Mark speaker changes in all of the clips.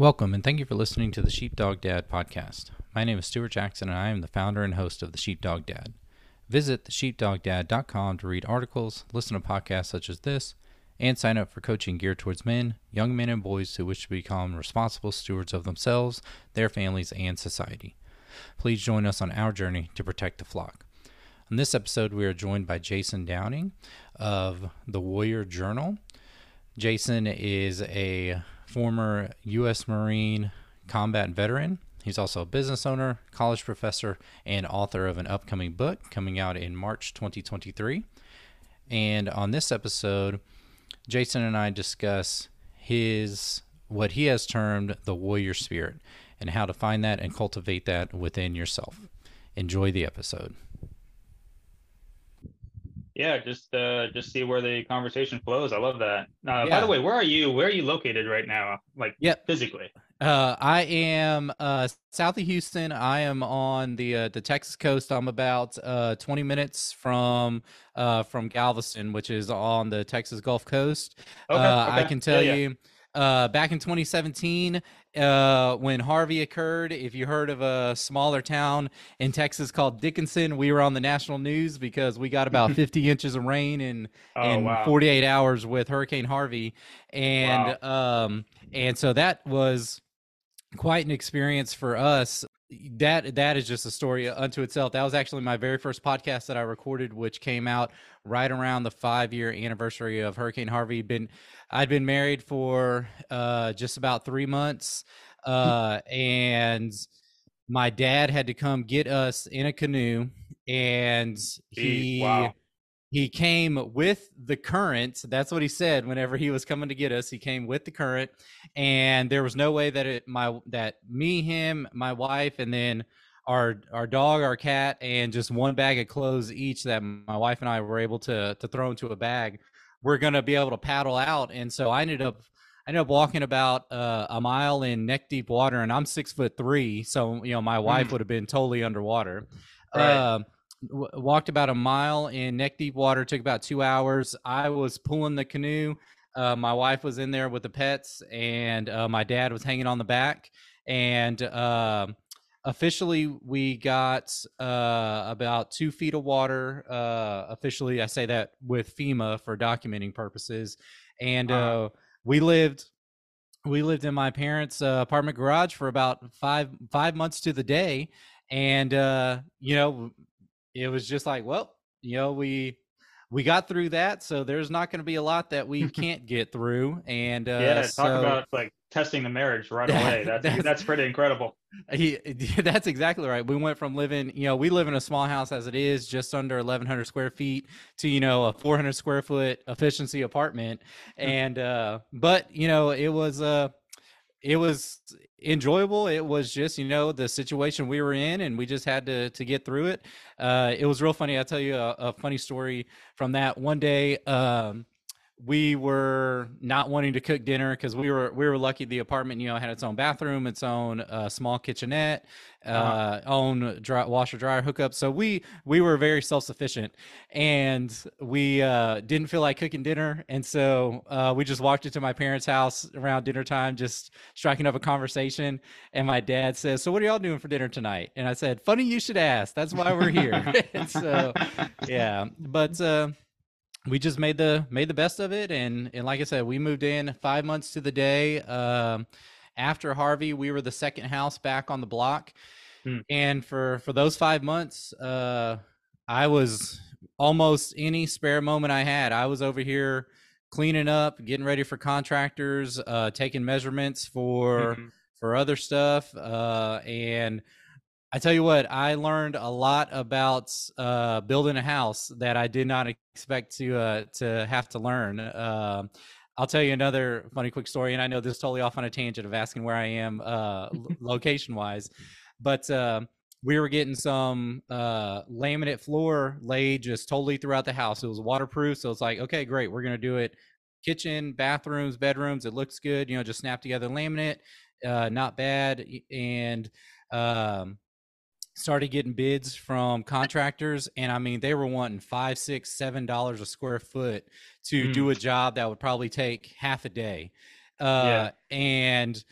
Speaker 1: Welcome and thank you for listening to the Sheepdog Dad podcast. My name is Stuart Jackson and I am the founder and host of the Sheepdog Dad. Visit thesheepdogdad.com to read articles, listen to podcasts such as this, and sign up for coaching geared towards men, young men, and boys who wish to become responsible stewards of themselves, their families, and society. Please join us on our journey to protect the flock. On this episode, we are joined by Jayson Downing of the Warrior Journal. Jayson is a former U.S. Marine combat veteran. He's also a business owner, college professor, and author of an upcoming book coming out in March 2023. And on this episode, Jayson and I discuss his what he has termed the warrior spirit and how to find that and cultivate that within yourself. Enjoy the episode.
Speaker 2: Yeah, just uh, just see where the conversation flows. I love that. Uh,
Speaker 1: Yeah.
Speaker 2: By the way, where are you? Where are you located right now? Like,
Speaker 1: Yep.
Speaker 2: physically.
Speaker 1: Uh, I am uh, south of Houston. I am on the uh, the Texas coast. I'm about uh, 20 minutes from uh, from Galveston, which is on the Texas Gulf Coast.
Speaker 2: Okay,
Speaker 1: uh, I can tell
Speaker 2: Yeah, yeah.
Speaker 1: you, uh, back in 2017, uh, when Harvey occurred, if you heard of a smaller town in Texas called Dickinson, we were on the national news because we got about 50 inches of rain in
Speaker 2: Oh
Speaker 1: in
Speaker 2: wow.
Speaker 1: 48 hours with Hurricane Harvey, and um, and so that was quite an experience for us. That that is just a story unto itself. That was actually my very first podcast that I recorded, which came out right around the five year anniversary of Hurricane Harvey. Been I'd been married for uh, just about three months, uh, and my dad had to come get us in a canoe, and he
Speaker 2: wow.
Speaker 1: he came with the current. That's what he said whenever he was coming to get us. He came with the current, and there was no way that it my that me, him, my wife, and then our our dog, our cat, and just one bag of clothes each that my wife and I were able to to throw into a bag. We're gonna be able to paddle out, and so I ended up. I ended up walking about uh, a mile in neck deep water, and I'm six foot three, so you know my wife
Speaker 2: Mm.
Speaker 1: would have been totally underwater.
Speaker 2: Right.
Speaker 1: Um, w- walked about a mile in neck deep water took about two hours i was pulling the canoe uh, my wife was in there with the pets and uh, my dad was hanging on the back and um officially we got uh, about two feet of water uh, officially i say that with fema for documenting purposes and
Speaker 2: Uh-huh.
Speaker 1: uh, we lived we lived in my parents uh, apartment garage for about five five months to the day and uh you know it was just like well you know we we got through that so there's not going to be a lot that we can't get through and uh
Speaker 2: yeah, talk
Speaker 1: so
Speaker 2: about like testing the marriage right away. That's
Speaker 1: that's-
Speaker 2: that's, pretty incredible.
Speaker 1: he, that's exactly right. We went from living you know we live in a small house as it is just under 1100 square feet to you know a 400 square foot efficiency apartment. And uh but you know it was uh it was enjoyable. It was just you know the situation we were in and we just had to to get through it. Uh it was real funny. I'll tell you a, a funny story from that one day. Um we were not wanting to cook dinner because we were we were lucky the apartment you know had its own bathroom its own uh, small kitchenette uh,
Speaker 2: Uh-huh.
Speaker 1: own dry, washer dryer hookup. So we we were very self-sufficient and we uh, didn't feel like cooking dinner. And so uh, we just walked into my parents house around dinner time just striking up a conversation. And my dad says so what are y'all doing for dinner tonight? And i said funny you should ask. That's why we're here. So yeah. But uh we just made the made the best of it and and like i said we moved in five months to the day um after harvey we were the second house back on the block
Speaker 2: Hmm.
Speaker 1: and for for those five months uh i was almost any spare moment i had i was over here cleaning up getting ready for contractors uh taking measurements for
Speaker 2: Mhm.
Speaker 1: for other stuff uh and I tell you what, I learned a lot about uh, building a house that I did not expect to uh, to have to learn. Um I'll tell you another funny quick story, and I know this is totally off on a tangent of asking where I am uh, location wise, but uh, we were getting some uh, laminate floor laid just totally throughout the house. It was waterproof, so it's like, okay, great, we're gonna do it. Kitchen, bathrooms, bedrooms, it looks good. You know, just snap together laminate, uh, not bad, and um, started getting bids from contractors and i mean they were wanting five six seven dollars a square foot to
Speaker 2: Mm.
Speaker 1: do a job that would probably take half a day uh and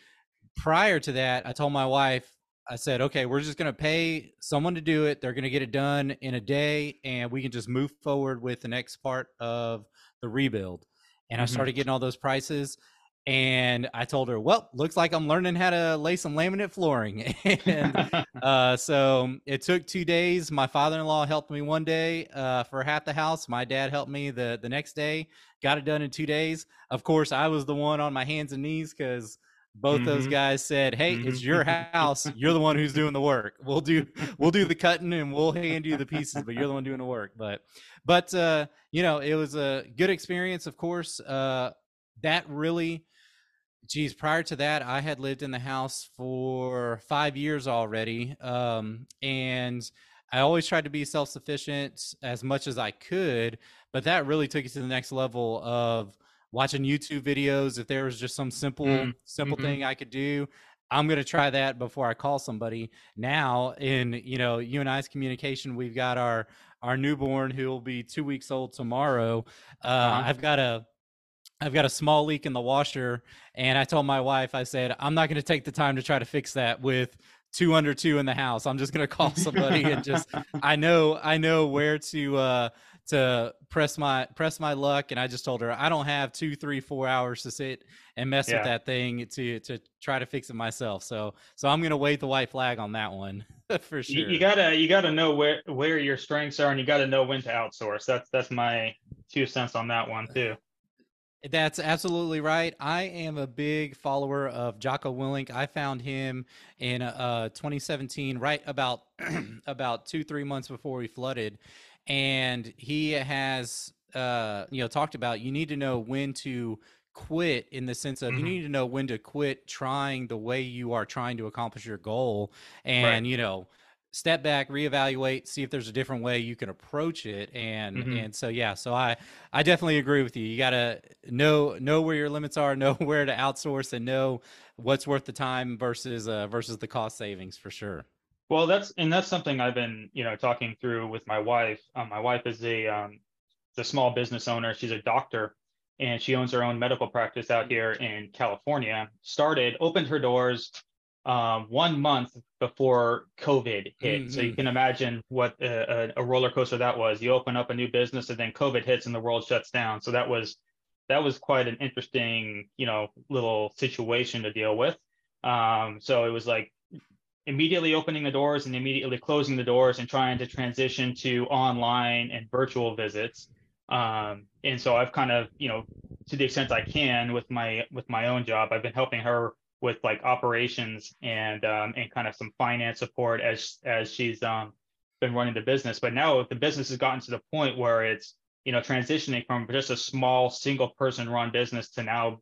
Speaker 1: prior to that, I told my wife, I said, okay, we're just going to pay someone to do it. They're going to get it done in a day, and we can just move forward with the next part of the rebuild. And mm-hmm. I started getting all those prices. And I told her, well, looks like I'm learning how to lay some laminate flooring. and uh, so it took two days. My father in law helped me one day uh, for half the house. My dad helped me the, the next day, got it done in two days. Of course, I was the one on my hands and knees because both mm-hmm. those guys said hey mm-hmm. it's your house you're the one who's doing the work we'll do we'll do the cutting and we'll hand you the pieces but you're the one doing the work but but uh you know it was a good experience of course uh that really geez prior to that i had lived in the house for five years already um and i always tried to be self-sufficient as much as i could but that really took it to the next level of watching YouTube videos. If there was just some simple mm, simple mm-hmm. thing I could do, I'm gonna try that before I call somebody. Now, in you know you and I's communication, we've got our our newborn who will be two weeks old tomorrow. Uh, uh-huh. I've got a I've got a small leak in the washer, and I told my wife, I said, I'm not going to take the time to try to fix that with two under two in the house. I'm just going to call somebody and just I know I know where to uh, to press my press my luck and i just told her i don't have two three four hours to sit and mess yeah. with that thing to to try to fix it myself so so i'm gonna wave the white flag on that one for sure
Speaker 2: you, you, gotta you gotta know where where your strengths are and you gotta know when to outsource that's that's my two cents on that one too
Speaker 1: that's absolutely right. I am a big follower of Jocko Willink. I found him in uh, 2017, right about about two three months before we flooded, and he has uh, you know talked about you need to know when to quit in the sense of mm-hmm. you need to know when to quit trying the way you are trying to accomplish your goal and right. you know step back reevaluate see if there's a different way you can approach it and mm-hmm. and so yeah so i i definitely agree with you you got to know know where your limits are know where to outsource and know what's worth the time versus uh versus the cost savings for sure
Speaker 2: well, that's and that's something I've been, you know, talking through with my wife. Um, my wife is a um, a small business owner. She's a doctor, and she owns her own medical practice out here in California. Started, opened her doors um, one month before COVID hit. Mm-hmm. So you mm-hmm. can imagine what a, a, roller coaster that was. You open up a new business, and then COVID hits, and the world shuts down. So that was that was quite an interesting, you know, little situation to deal with. Um, so it was like immediately opening the doors and immediately closing the doors and trying to transition to online and virtual visits. Um, and so I've kind of, you know, to the extent I can with my with my own job, I've been helping her with like operations and um, and kind of some finance support as as she's um, been running the business. But now the business has gotten to the point where it's you know transitioning from just a small single person run business to now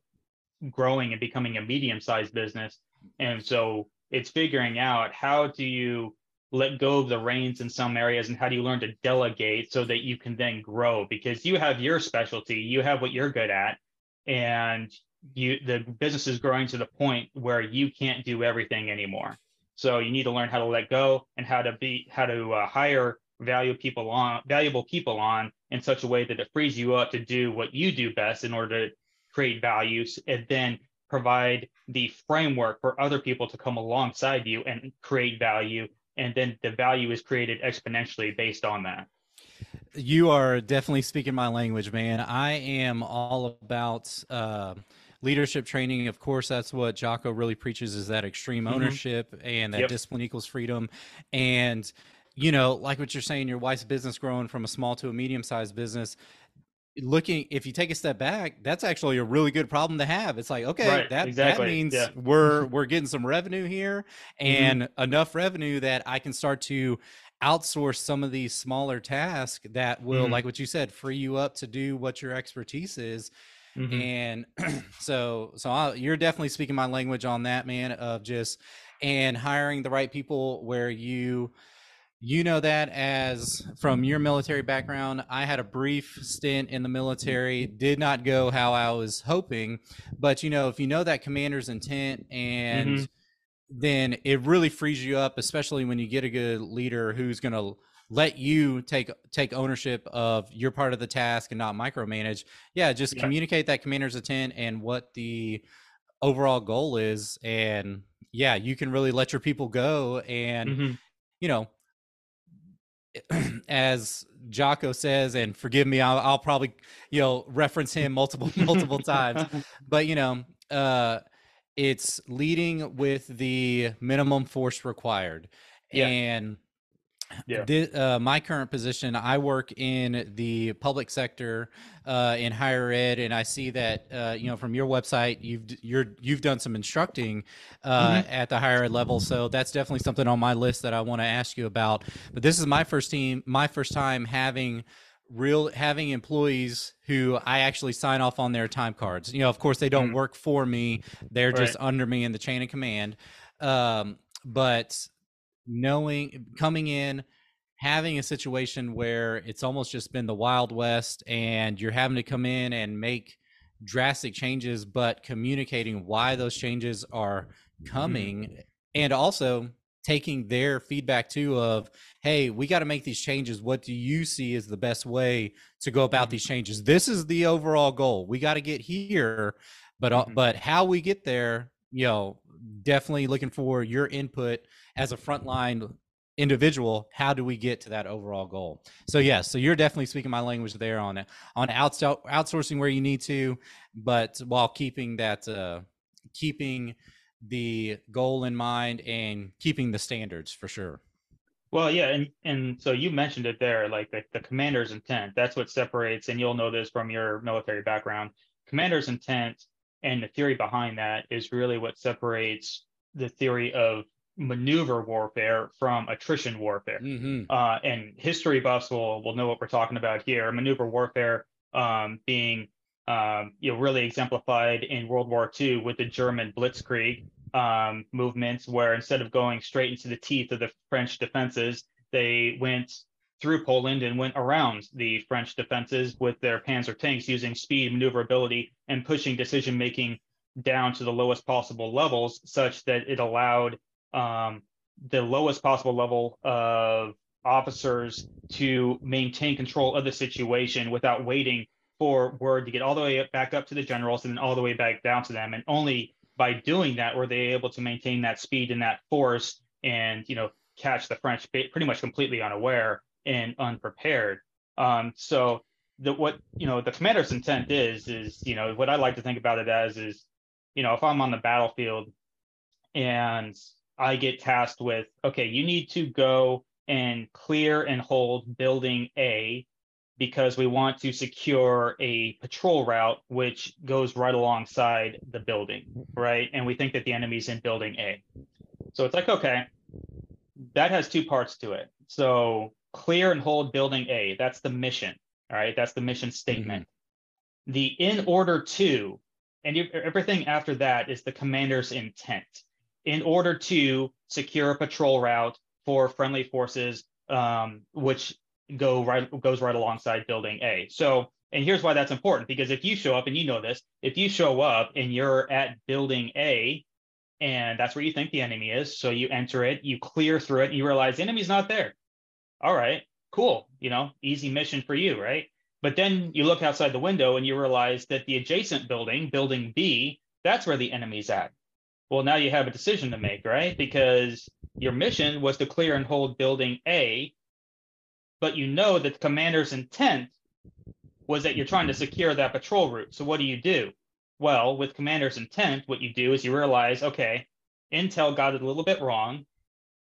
Speaker 2: growing and becoming a medium sized business. And so it's figuring out how do you let go of the reins in some areas and how do you learn to delegate so that you can then grow because you have your specialty you have what you're good at and you the business is growing to the point where you can't do everything anymore. So you need to learn how to let go and how to be how to uh, hire value people on valuable people on in such a way that it frees you up to do what you do best in order to create values and then provide the framework for other people to come alongside you and create value. And then the value is created exponentially based on that.
Speaker 1: You are definitely speaking my language man. I am all about uh, leadership training of course that's what jocko really preaches is that extreme mm-hmm. ownership mm-hmm. and that yep. discipline equals freedom and you know like what you're saying your wife's business growing from a small to a medium sized business looking if you take a step back that's actually a really good problem to have it's like okay right, that exactly. that means yeah. we're we're getting some revenue here mm-hmm. and mm-hmm. enough revenue that i can start to outsource some of these smaller tasks that will mm-hmm. like what you said free you up to do what your expertise is mm-hmm. and so so i you're definitely speaking my language on that man of just and hiring the right people where you you know that as from your military background i had a brief stint in the military did not go how i was hoping but you know if you know that commander's intent and mm-hmm. then it really frees you up especially when you get a good leader who's going to let you take take ownership of your part of the task and not micromanage yeah just yeah. communicate that commander's intent and what the overall goal is and yeah, you can really let your people go and mm-hmm. you know as Jocko says, and forgive me, I'll, I'll, probably you know reference him multiple multiple times, but you know, uh, it's leading with the minimum force required, yeah. and yeah. This, uh, my current position, I work in the public sector uh, in higher ed, and I see that uh, you know from your website, you've you're you've done some instructing uh, mm-hmm. at the higher ed level. So that's definitely something on my list that I want to ask you about. But this is my first team, my first time having real having employees who I actually sign off on their time cards. You know, of course, they don't mm-hmm. work for me; they're right. just under me in the chain of command. Um, but knowing coming in having a situation where it's almost just been the wild west and you're having to come in and make drastic changes but communicating why those changes are coming mm-hmm. and also taking their feedback too of hey we got to make these changes what do you see as the best way to go about mm-hmm. these changes this is the overall goal we got to get here but uh, mm-hmm. but how we get there you know definitely looking for your input as a frontline individual how do we get to that overall goal? So yes yeah, so you're definitely speaking my language there on on outsourcing where you need to but while keeping that uh keeping the goal in mind and keeping the standards for sure.
Speaker 2: Well yeah and and so you mentioned it there like the, the commander's intent that's what separates and you'll know this from your military background. Commander's intent and the theory behind that is really what separates the theory of maneuver warfare from attrition warfare. Mm-hmm. Uh, and history buffs will will know what we're talking about here. Maneuver warfare um, being um, you know really exemplified in World War II with the German Blitzkrieg um, movements, where instead of going straight into the teeth of the French defenses, they went through Poland and went around the French defenses with their Panzer tanks using speed, maneuverability, and pushing decision making down to the lowest possible levels, such that it allowed um, the lowest possible level of officers to maintain control of the situation without waiting for word to get all the way back up to the generals and then all the way back down to them. And only by doing that were they able to maintain that speed and that force and you know catch the French pretty much completely unaware and unprepared. Um, so the what you know the commander's intent is is you know what I like to think about it as is you know if I'm on the battlefield and I get tasked with, okay, you need to go and clear and hold building A because we want to secure a patrol route which goes right alongside the building, right? And we think that the enemy's in building A. So it's like, okay, that has two parts to it. So clear and hold building A, that's the mission, all right? That's the mission statement. Mm-hmm. The in order to, and everything after that is the commander's intent in order to secure a patrol route for friendly forces, um, which go right goes right alongside building A. So, and here's why that's important because if you show up and you know this, if you show up and you're at building A, and that's where you think the enemy is, so you enter it, you clear through it, and you realize the enemy's not there. All right, cool, you know, easy mission for you, right? But then you look outside the window and you realize that the adjacent building, building B, that's where the enemy's at. Well, now you have a decision to make, right? Because your mission was to clear and hold building A, but you know that the commander's intent was that you're trying to secure that patrol route. So what do you do? Well, with commander's intent, what you do is you realize, okay, Intel got it a little bit wrong.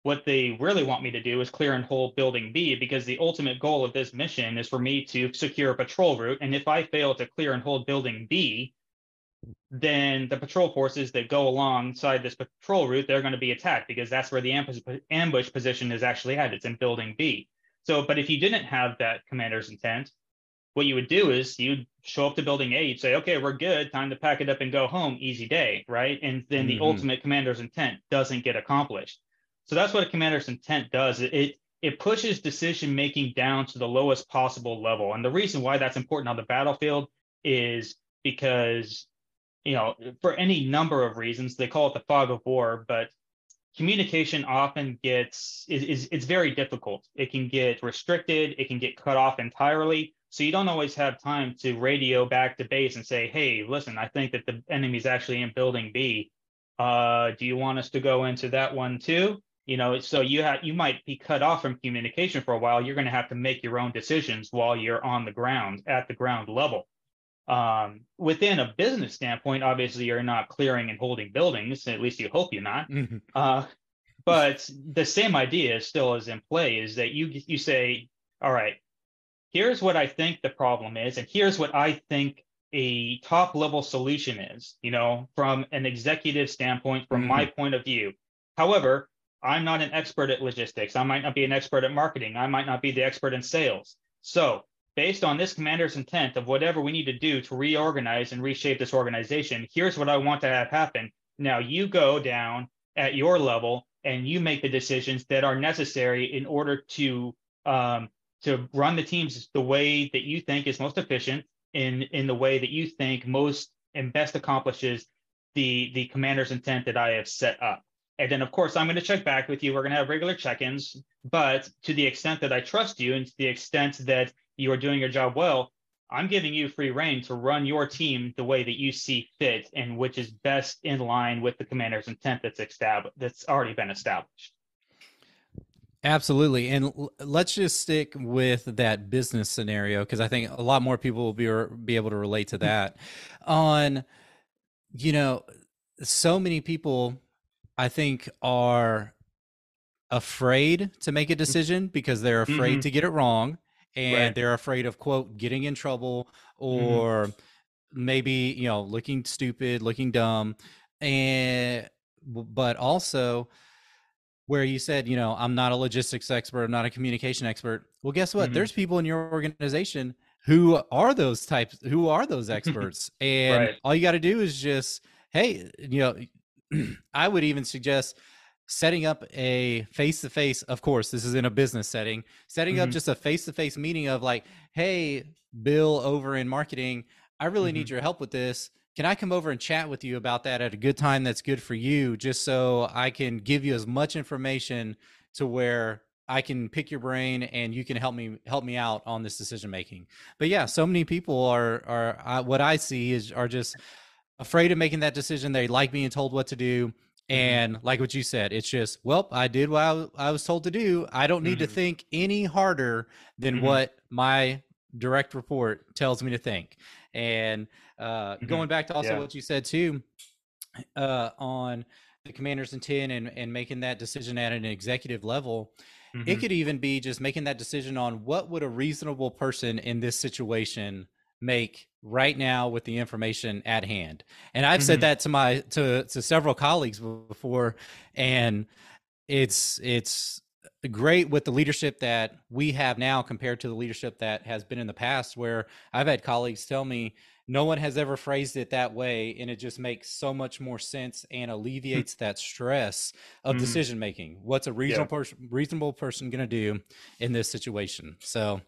Speaker 2: What they really want me to do is clear and hold building B because the ultimate goal of this mission is for me to secure a patrol route. And if I fail to clear and hold building B, then the patrol forces that go alongside this patrol route, they're going to be attacked because that's where the ambush, ambush position is actually at. It's in building B. So, but if you didn't have that commander's intent, what you would do is you'd show up to building A, you'd say, okay, we're good, time to pack it up and go home, easy day, right? And then mm-hmm. the ultimate commander's intent doesn't get accomplished. So that's what a commander's intent does. It, it pushes decision making down to the lowest possible level. And the reason why that's important on the battlefield is because you know, for any number of reasons. They call it the fog of war, but communication often gets is, is it's very difficult. It can get restricted, it can get cut off entirely. So you don't always have time to radio back to base and say, hey, listen, I think that the enemy's actually in building B. Uh, do you want us to go into that one too? You know, so you have you might be cut off from communication for a while. You're going to have to make your own decisions while you're on the ground at the ground level. Um, within a business standpoint, obviously you're not clearing and holding buildings. At least you hope you're not. Mm-hmm. Uh, but the same idea still is in play. Is that you you say, all right, here's what I think the problem is, and here's what I think a top level solution is. You know, from an executive standpoint, from mm-hmm. my point of view. However, I'm not an expert at logistics. I might not be an expert at marketing. I might not be the expert in sales. So based on this commander's intent of whatever we need to do to reorganize and reshape this organization, here's what I want to have happen. Now you go down at your level and you make the decisions that are necessary in order to um, to run the teams the way that you think is most efficient in in the way that you think most and best accomplishes the the commander's intent that I have set up. And then, of course, I'm going to check back with you. We're going to have regular check ins. But to the extent that I trust you and to the extent that you are doing your job well, I'm giving you free reign to run your team the way that you see fit and which is best in line with the commander's intent that's established that's already been established.
Speaker 1: Absolutely. And let's just stick with that business scenario because I think a lot more people will be be able to relate to that. On you know, so many people I think are afraid to make a mm. decision because they're afraid mm-hmm. to get it wrong and right. they're afraid of quote getting in trouble mm-hmm. or mm-hmm. maybe you know looking stupid looking dumb and but also where you said you know i'm not a logistics expert i'm not a communication expert well guess what mm-hmm. there's people in your organization who are those types who are those experts and right. all you got to do is just hey you know i would even suggest setting up a face to face, of course, this is in a business setting, setting mm-hmm. up just a face to face meeting of like, hey, Bill over in marketing, I really mm-hmm. need your help with this. Can I come over and chat with you about that at a good time that's good for you, just so I can give you as much information to where I can pick your brain and you can help me help me out on this decision making. But yeah, so many people are are uh, what I see is are just afraid of making that decision. They like being told what to do Mm-hmm. And like what you said, it's just, well, I did what I, I was told to do. I don't need mm-hmm. to think any harder than mm-hmm. what my direct report tells me to think. And uh, mm-hmm. going back to also yeah. what you said too uh, on the commander's intent and, and making that decision at an executive level, it mm-hmm. could even be just making that decision on what would a reasonable person in this situation make right now with the information at hand. And I've mm-hmm. said that to my to to several colleagues before and it's it's great with the leadership that we have now compared to the leadership that has been in the past where I've had colleagues tell me no one has ever phrased it that way and it just makes so much more sense and alleviates that stress of mm-hmm. decision making what's a reasonable yeah. person reasonable person going to do in this situation so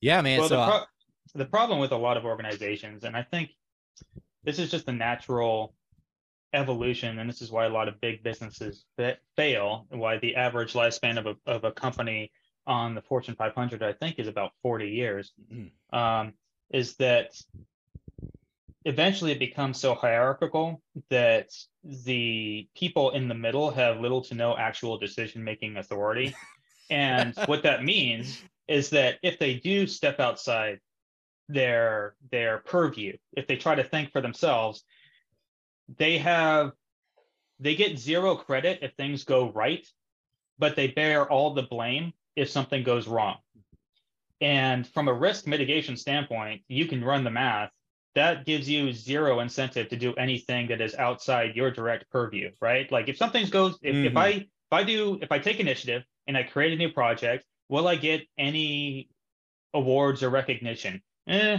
Speaker 1: yeah man well, so
Speaker 2: the, pro- the problem with a lot of organizations, and I think this is just a natural evolution, and this is why a lot of big businesses fail, and why the average lifespan of a, of a company on the Fortune 500, I think, is about 40 years, mm-hmm. um, is that eventually it becomes so hierarchical that the people in the middle have little to no actual decision making authority. and what that means is that if they do step outside their their purview. If they try to think for themselves they have they get zero credit if things go right but they bear all the blame if something goes wrong. And from a risk mitigation standpoint you can run the math. That gives you zero incentive to do anything that is outside your direct purview right? Like if something goes if, mm-hmm. if i if i do if i take initiative and i create a new project will i get any awards or recognition Eh,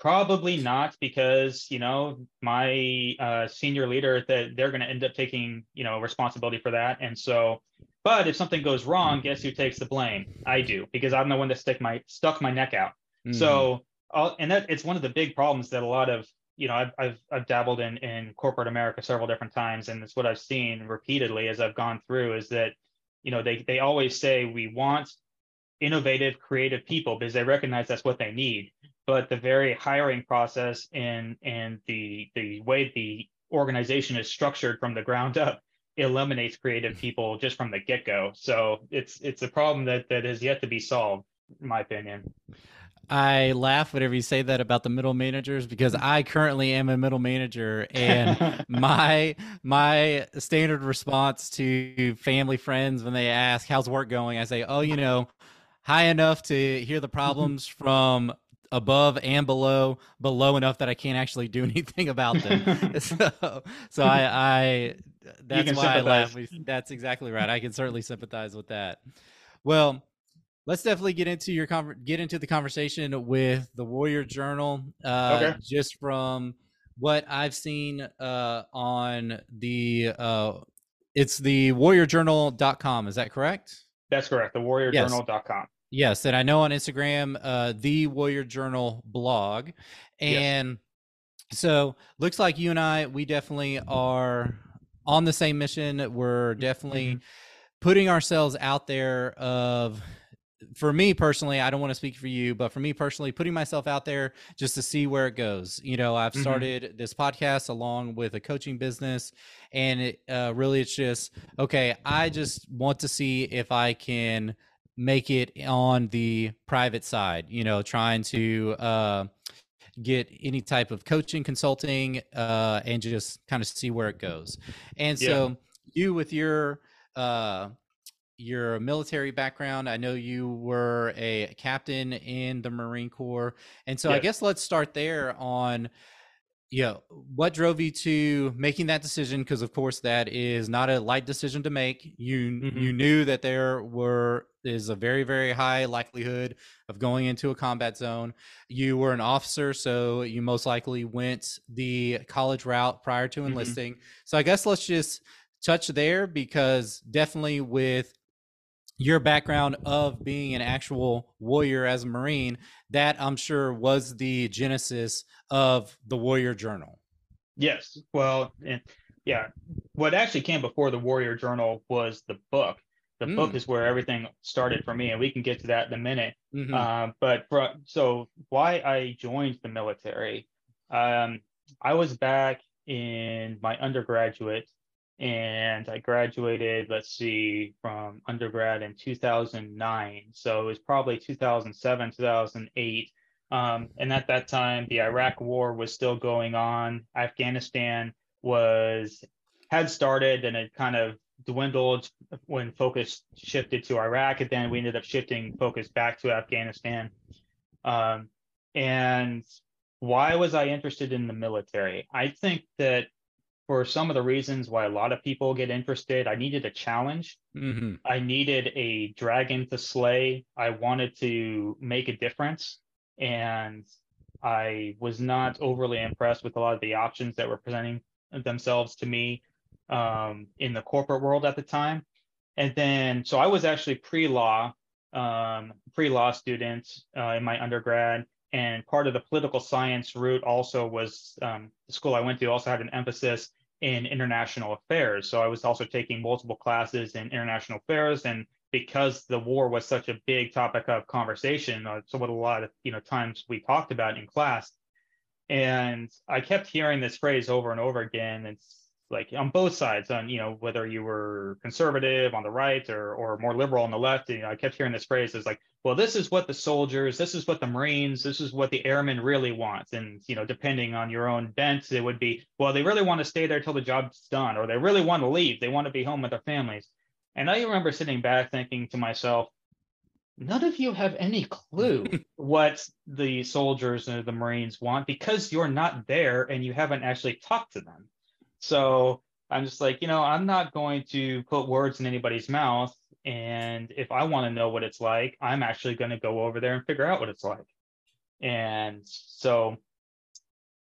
Speaker 2: probably not because you know my uh, senior leader that they're going to end up taking you know responsibility for that, and so. But if something goes wrong, guess who takes the blame? I do because I'm the one that stick my stuck my neck out. Mm-hmm. So, I'll, and that it's one of the big problems that a lot of you know I've, I've I've dabbled in in corporate America several different times, and it's what I've seen repeatedly as I've gone through is that you know they they always say we want innovative, creative people because they recognize that's what they need but the very hiring process and and the the way the organization is structured from the ground up eliminates creative mm-hmm. people just from the get-go. So it's it's a problem that that has yet to be solved in my opinion.
Speaker 1: I laugh whenever you say that about the middle managers because I currently am a middle manager and my my standard response to family friends when they ask how's work going? I say oh you know high enough to hear the problems from above and below below enough that I can't actually do anything about them so so I I that's why. I laugh that's exactly right I can certainly sympathize with that well let's definitely get into your con- get into the conversation with the Warrior Journal. Uh, okay. Just from what I've seen uh, on the uh, it's the warriorjournal.com. Is that correct?
Speaker 2: That's correct. The warriorjournal.com. Yes.
Speaker 1: Yes, and I know on Instagram, uh, the Warrior Journal blog, and yes. so looks like you and I, we definitely are on the same mission. We're definitely mm-hmm. putting ourselves out there of for me personally, I don't want to speak for you, but for me personally, putting myself out there just to see where it goes. You know, I've mm-hmm. started this podcast along with a coaching business, and it uh, really it's just okay. I just want to see if I can make it on the private side. You know, trying to. Uh, get any type of coaching consulting uh, and just kind of see where it goes and yeah. so you with your uh, your military background. I know you were a captain in the Marine Corps. And so yes. I guess let's start there on you know, what drove you to making that decision because of course that is not a light decision to make. You mm-hmm. you knew that there were is a very very high likelihood of going into a combat zone. You were an officer so you most likely went the college route prior to mm-hmm. enlisting. Mm-hmm. So I guess let's just touch there because definitely with your background of being an actual warrior as a marine that i'm sure was the genesis of the warrior journal
Speaker 2: yes well and yeah what actually came before the warrior journal was the book the mm. book is where everything started for me and we can get to that in a minute mm-hmm. uh, but so why i joined the military um, i was back in my undergraduate and I graduated, let's see, from undergrad in 2009. So it was probably 2007, 2008. Um, and at that time, the Iraq War was still going on. Afghanistan was had started, and it kind of dwindled when focus shifted to Iraq, and then we ended up shifting focus back to Afghanistan. Um, and why was I interested in the military? I think that for some of the reasons why a lot of people get interested. I needed a challenge. Mm-hmm. I needed a dragon to slay. I wanted to make a difference. And I was not overly impressed with a lot of the options that were presenting themselves to me um, in the corporate world at the time. And then, so I was actually pre law, um, pre law student uh, in my undergrad and part of the political science route also was um, the school I went to also had an emphasis in international affairs. So I was also taking multiple classes in international affairs. And because the war was such a big topic of conversation, uh, so what a lot of you know times we talked about in class, and I kept hearing this phrase over and over again. It's like on both sides, on you know whether you were conservative on the right or or more liberal on the left. You know, I kept hearing this phrase is like, well, this is what the soldiers, this is what the Marines, this is what the airmen really want. And you know, depending on your own bent, it would be, well, they really want to stay there till the job's done, or they really want to leave. They want to be home with their families. And I remember sitting back thinking to myself, none of you have any clue what the soldiers and the Marines want because you're not there and you haven't actually talked to them. So I'm just like, you know, I'm not going to put words in anybody's mouth. And if I want to know what it's like, I'm actually going to go over there and figure out what it's like. And so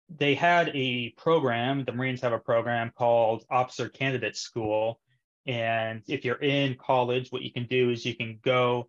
Speaker 2: they had a program, the Marines have a program called Officer Candidate School. And if you're in college, what you can do is you can go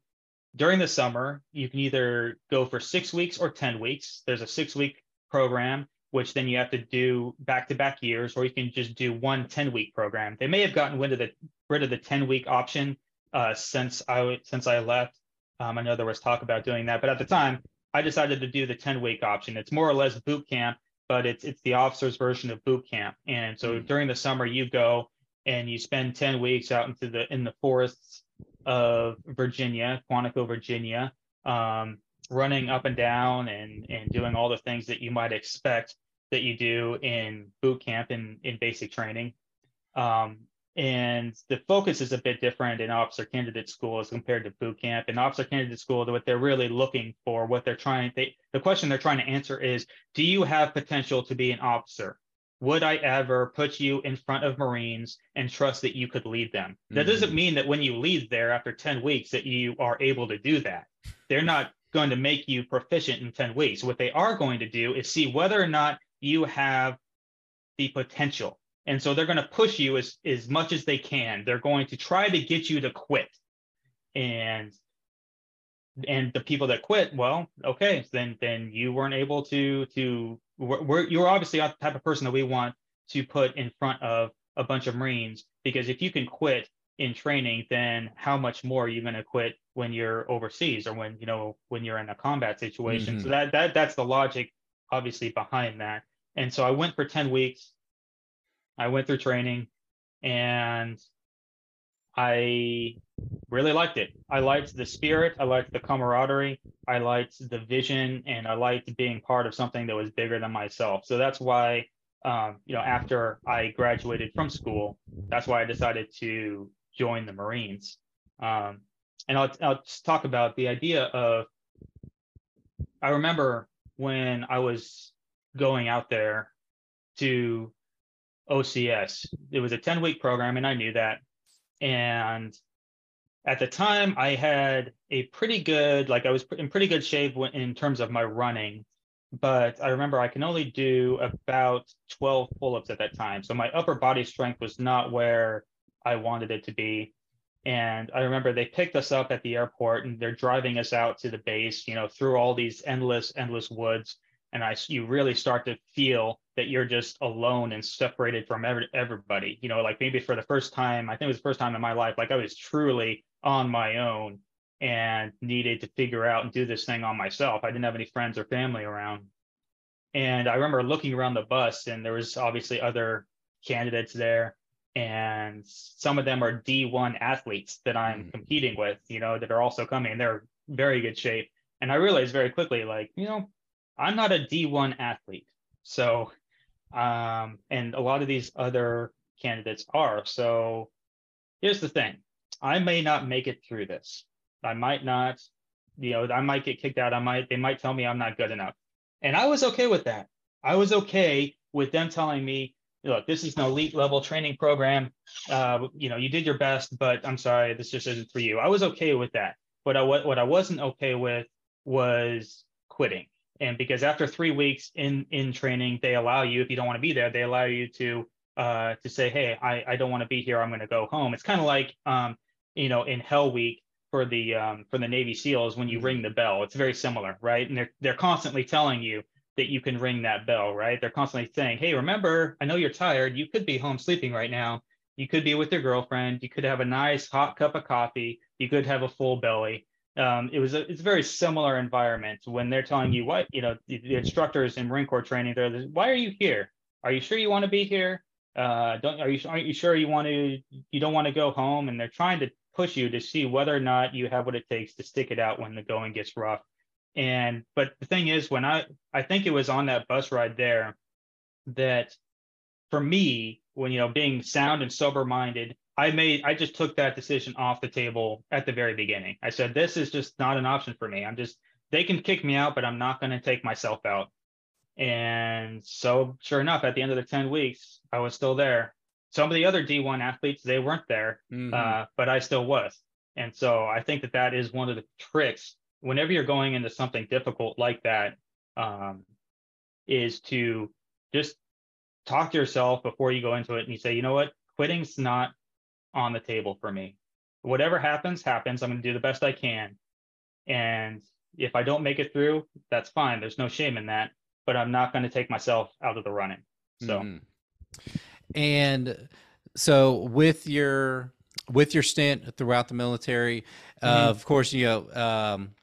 Speaker 2: during the summer, you can either go for six weeks or 10 weeks. There's a six week program which then you have to do back to back years, or you can just do one 10 week program. They may have gotten rid of the rid of the 10 week option uh, since I since I left. Um, I know there was talk about doing that, but at the time I decided to do the 10 week option. It's more or less boot camp, but it's it's the officer's version of boot camp. And so
Speaker 1: Mm.
Speaker 2: during the summer, you go and you spend 10 weeks out into the in the forests of Virginia, Quantico, Virginia, um, running up and down and and doing all the things that you might expect that you do in boot camp and in basic training. Um, and the focus is a bit different in officer candidate school as compared to boot camp. In officer candidate school, what they're really looking for, what they're trying, they, the question they're trying to answer is, do you have potential to be an officer? Would I ever put you in front of Marines and trust that you could lead them? That doesn't
Speaker 1: Mhm.
Speaker 2: mean that when you lead there after 10 weeks that you are able to do that. They're not going to make you proficient in 10 weeks. What they are going to do is see whether or not you have the potential. And so they're going to push you as, as much as they can. They're going to try to get you to quit. And and the people that quit, well, okay, then then you weren't able to to we're, you're obviously not the type of person that we want to put in front of a bunch of Marines because if you can quit in training, then how much more are you going to quit when you're overseas or when you know when you're in a combat situation? So
Speaker 1: Mhm.
Speaker 2: that that that's the logic obviously behind that. And so I went for 10 weeks. I went through training and I really liked it. I liked the spirit, I liked the camaraderie, I liked the vision, and I liked being part of something that was bigger than myself. So that's why, um, you know, after I graduated from school, that's why I decided to join the Marines. Um, and I'll, I'll just talk about the idea of, I remember when I was going out there to OCS, it was a 10 week program, and I knew that. And at the time, I had a pretty good, like I was in pretty good shape in terms of my running, but I remember I can only do about 12 pull ups at that time. So my upper body strength was not where I wanted it to be. And I remember they picked us up at the airport and they're driving us out to the base, you know, through all these endless, endless woods. And I, you really start to feel that you're just alone and separated from every, everybody. You know, like maybe for the first time, I think it was the first time in my life, like I was truly on my own and needed to figure out and do this thing on myself. I didn't have any friends or family around. And I remember looking around the bus, and there was obviously other candidates there, and some of them are D1 athletes that I'm
Speaker 1: Mhm.
Speaker 2: competing with, you know, that are also coming. They're very good shape. And I realized very quickly, like, you know, I'm not a D1 athlete. So, um, and a lot of these other candidates are. So here's the thing. I may not make it through this. I might not, you know, I might get kicked out. I might, they might tell me I'm not good enough. And I was okay with that. I was okay with them telling me, look, this is an elite level training program. Uh, you know, you did your best, but I'm sorry, this just isn't for you. I was okay with that. But I, what, what I wasn't okay with was quitting. And because after three weeks in in training, they allow you, if you don't want to be there, they allow you to uh, to say, hey, I, I don't want to be here. I'm going to go home. It's kind of like, um, you know, in Hell Week for the um, for the Navy SEALs when you
Speaker 1: Mhm.
Speaker 2: ring the bell. It's very similar, right? And they're they're constantly telling you that you can ring that bell, right? They're constantly saying, hey, remember, I know you're tired. You could be home sleeping right now. You could be with your girlfriend. You could have a nice hot cup of coffee. You could have a full belly. Um, it was a it's a very similar environment when they're telling you what you know the, the instructors in Marine Corps training. They're like, why are you here? Are you sure you want to be here? Uh, don't are you aren't you sure you want to you don't want to go home? And they're trying to push you to see whether or not you have what it takes to stick it out when the going gets rough. And but the thing is, when I I think it was on that bus ride there that for me, when you know being sound and sober minded, I made I just took that decision off the table at the very beginning. I said this is just not an option for me. I'm just they can kick me out, but I'm not going to take myself out. And so sure enough, at the end of the 10 weeks, I was still there. Some of the other D1 athletes, they weren't there,
Speaker 1: Mhm.
Speaker 2: uh, but I still was. And so I think that that is one of the tricks whenever you're going into something difficult like that, um, is to just talk to yourself before you go into it and you say, you know what, quitting's not on the table for me. Whatever happens, happens. I'm going to do the best I can. And if I don't make it through, that's fine. There's no shame in that, but I'm not going to take myself out of the running. So,
Speaker 1: Mhm. And so with your with your stint throughout the military, uh,
Speaker 2: Mhm.
Speaker 1: of course, you know, um,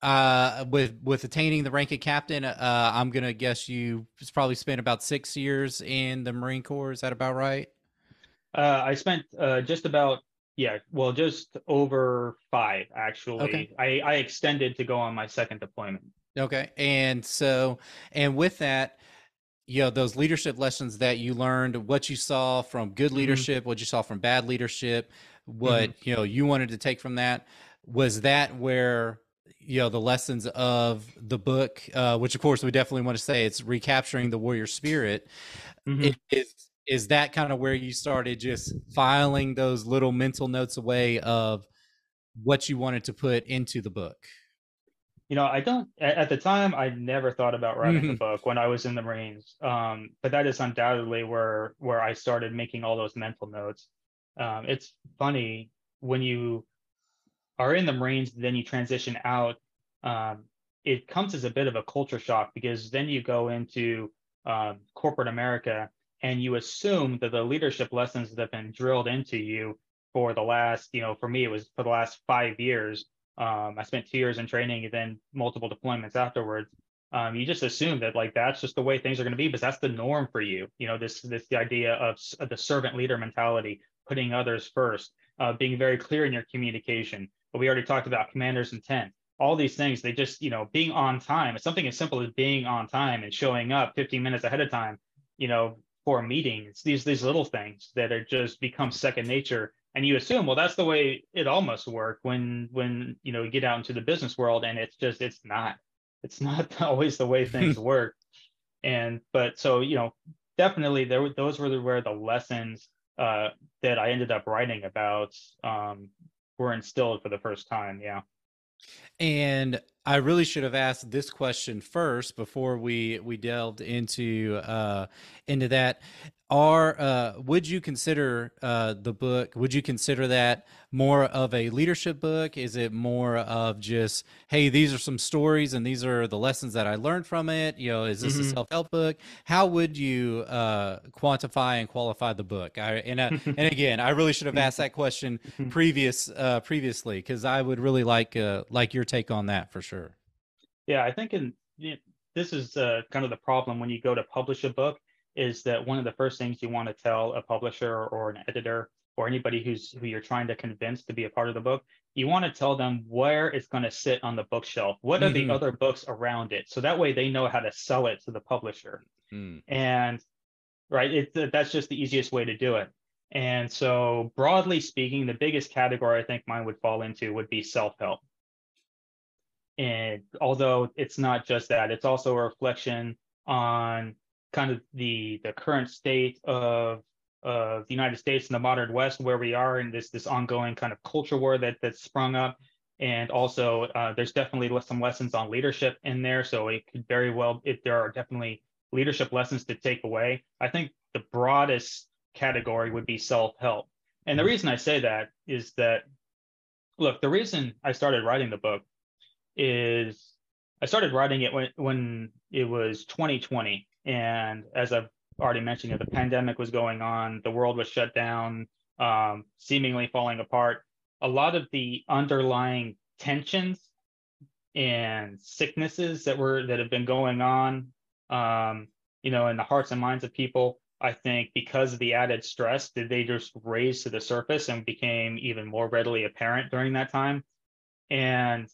Speaker 1: Uh, with with attaining the rank of captain, uh, I'm gonna guess you probably spent about six years in the Marine Corps. Is that about right?
Speaker 2: Uh, I spent uh, just about yeah, well, just over five actually.
Speaker 1: Okay.
Speaker 2: I I extended to go on my second deployment.
Speaker 1: Okay, and so and with that, you know those leadership lessons that you learned, what you saw from good
Speaker 2: Mhm.
Speaker 1: leadership, what you saw from bad leadership, what
Speaker 2: Mm-hmm.
Speaker 1: you know you wanted to take from that. Was that where you know the lessons of the book, uh, which of course we definitely want to say it's recapturing the warrior spirit.
Speaker 2: Mhm.
Speaker 1: It is is that kind of where you started just filing those little mental notes away of what you wanted to put into the book?
Speaker 2: You know, I don't at, the time I never thought about writing a
Speaker 1: Mhm.
Speaker 2: book when I was in the Marines. Um, but that is undoubtedly where where I started making all those mental notes. Um, it's funny when you are in the Marines, then you transition out. Um, it comes as a bit of a culture shock because then you go into um, corporate America and you assume that the leadership lessons that have been drilled into you for the last, you know, for me it was for the last five years. Um, I spent two years in training and then multiple deployments afterwards. Um, you just assume that like that's just the way things are going to be, because that's the norm for you. You know, this this the idea of the servant leader mentality, putting others first, uh, being very clear in your communication. We already talked about commander's intent. All these things, they just, you know, being on time. It's something as simple as being on time and showing up 15 minutes ahead of time, you know, for a meeting. It's these these little things that are just become second nature. And you assume, well, that's the way it all must work when when you know you get out into the business world, and it's just it's not. It's not always the way things work. And but so you know, definitely there were- those were the, where the lessons uh, that I ended up writing about um, were instilled for the first time. Yeah.
Speaker 1: And I really should have asked this question first before we we delved into uh, into that. Are uh, would you consider uh, the book? Would you consider that more of a leadership book? Is it more of just hey, these are some stories and these are the lessons that I learned from it? You know, is this a
Speaker 2: Mhm.
Speaker 1: self help book? How would you uh, quantify and qualify the book? I, and uh, and again, I really should have asked that question previous uh, previously because I would really like uh, like your take on that for sure.
Speaker 2: Yeah, I think in yeah, this is uh, kind of the problem when you go to publish a book is that one of the first things you want to tell a publisher or, an editor or anybody who's who you're trying to convince to be a part of the book, you want to tell them where it's going to sit on the bookshelf. What are
Speaker 1: Mhm.
Speaker 2: the other books around it? So that way they know how to sell it to the publisher.
Speaker 1: Mm.
Speaker 2: And right, it, that's just the easiest way to do it. And so broadly speaking, the biggest category I think mine would fall into would be self-help. And although it's not just that, it's also a reflection on kind of the the current state of of the United States and the modern West, where we are in this this ongoing kind of culture war that that's sprung up. And also, uh, there's definitely some lessons on leadership in there. So it could very well, if there are definitely leadership lessons to take away. I think the broadest category would be self-help. And the reason I say that is that, look, the reason I started writing the book is I started writing it when, when it was 2020. And as I've already mentioned, you know, the pandemic was going on, the world was shut down, um, seemingly falling apart. A lot of the underlying tensions and sicknesses that were that have been going on, um, you know, in the hearts and minds of people, I think because of the added stress, did they just raise to the surface and became even more readily apparent during that time. And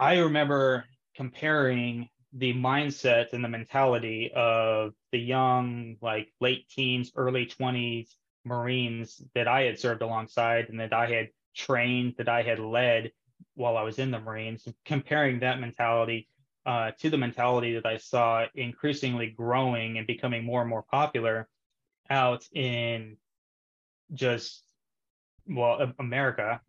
Speaker 2: I remember comparing the mindset and the mentality of the young, like late teens, early 20s Marines that I had served alongside and that I had trained, that I had led while I was in the Marines, comparing that mentality uh, to the mentality that I saw increasingly growing and becoming more and more popular out in just well america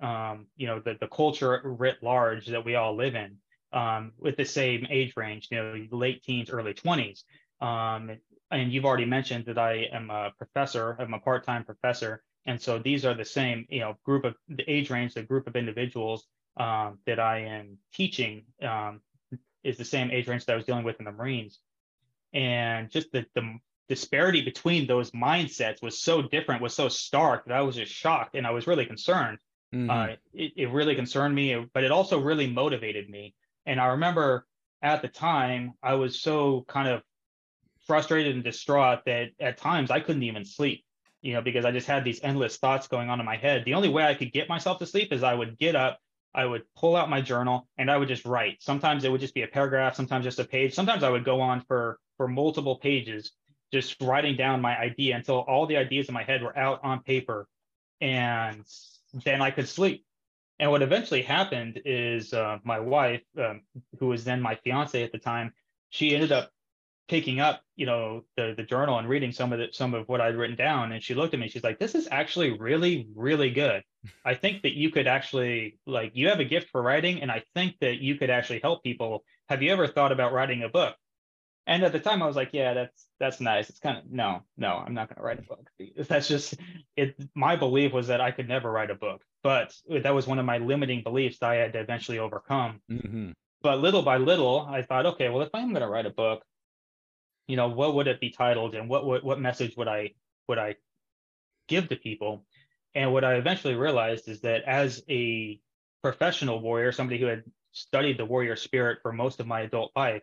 Speaker 2: um you know the, the culture writ large that we all live in um with the same age range you know late teens early 20s um and you've already mentioned that i am a professor i'm a part-time professor. And so these are the same you know group of the age range the group of individuals um, that i am teaching um, is the same age range that i was dealing with in the marines. And just the, the disparity between those mindsets was so different was so stark that i was just shocked and i was really concerned Mm-hmm. Uh, it, it really concerned me, but it also really motivated me. And I remember at the time, I was so kind of frustrated and distraught that at times I couldn't even sleep, you know, because I just had these endless thoughts going on in my head. The only way I could get myself to sleep is I would get up, I would pull out my journal, and I would just write. Sometimes it would just be a paragraph, sometimes just a page. Sometimes I would go on for for multiple pages, just writing down my idea until all the ideas in my head were out on paper, and then I could sleep. And what eventually happened is uh, my wife, um, who was then my fiance at the time, she ended up picking up, you know, the the journal and reading some of the some of what I'd written down. And she looked at me. She's like, "This is actually really, really good. I think that you could actually like you have a gift for writing, and I think that you could actually help people. Have you ever thought about writing a book?" And at the time, I was like, "Yeah, that's that's nice. It's kind of no, no, I'm not going to write a book. That's just it. My belief was that I could never write a book but that was one of my limiting beliefs that I had to eventually overcome. Mm-hmm. But little by little, I thought, okay, well, if I'm going to write a book, you know, what would it be titled, and what what, what message would I would I give to people? And what I eventually realized is that as a professional warrior, somebody who had studied the warrior spirit for most of my adult life,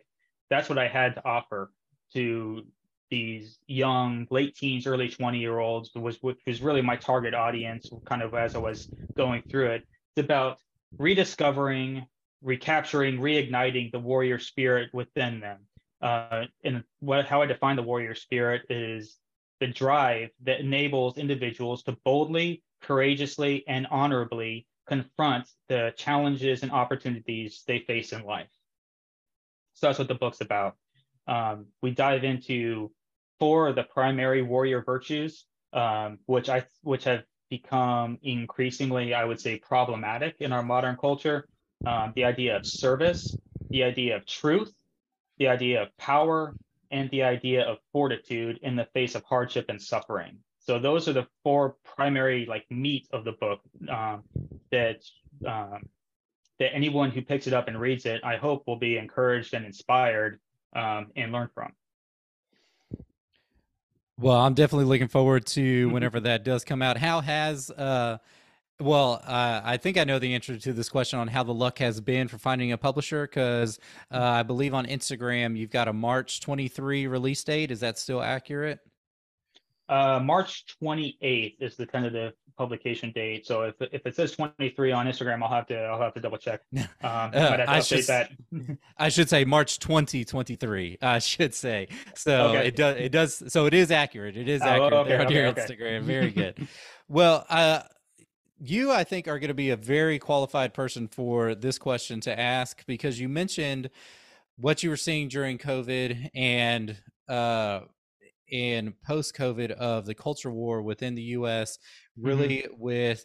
Speaker 2: that's what I had to offer to these young late teens early 20 year olds was which was really my target audience kind of as i was going through it. It's about rediscovering recapturing reigniting the warrior spirit within them. Uh, and what how i define the warrior spirit is the drive that enables individuals to boldly courageously and honorably confront the challenges and opportunities they face in life so that's what the book's about um, we dive into four of the primary warrior virtues, um, which I which have become increasingly, I would say, problematic in our modern culture. Um, the idea of service, the idea of truth, the idea of power, and the idea of fortitude in the face of hardship and suffering. So those are the four primary like meat of the book um, that um, that anyone who picks it up and reads it, I hope, will be encouraged and inspired um, and learn from.
Speaker 1: Well, I'm definitely looking forward to mm-hmm. whenever that does come out. How has uh well, uh, I think I know the answer to this question on how the luck has been for finding a publisher because uh, I believe on Instagram you've got a March 23 release date. Is that still accurate?
Speaker 2: Uh, March 28th is the tentative publication date. So if if it says 23 on Instagram, I'll have to I'll have to double check. Um, uh,
Speaker 1: I should that. I should say March 2023. I should say so. Okay. It does it does so it is accurate. It is oh, accurate oh, okay, there on okay, your Instagram. Very good. well, uh, you I think are going to be a very qualified person for this question to ask because you mentioned what you were seeing during COVID and uh in post COVID of the culture war within the US, really mm-hmm. with,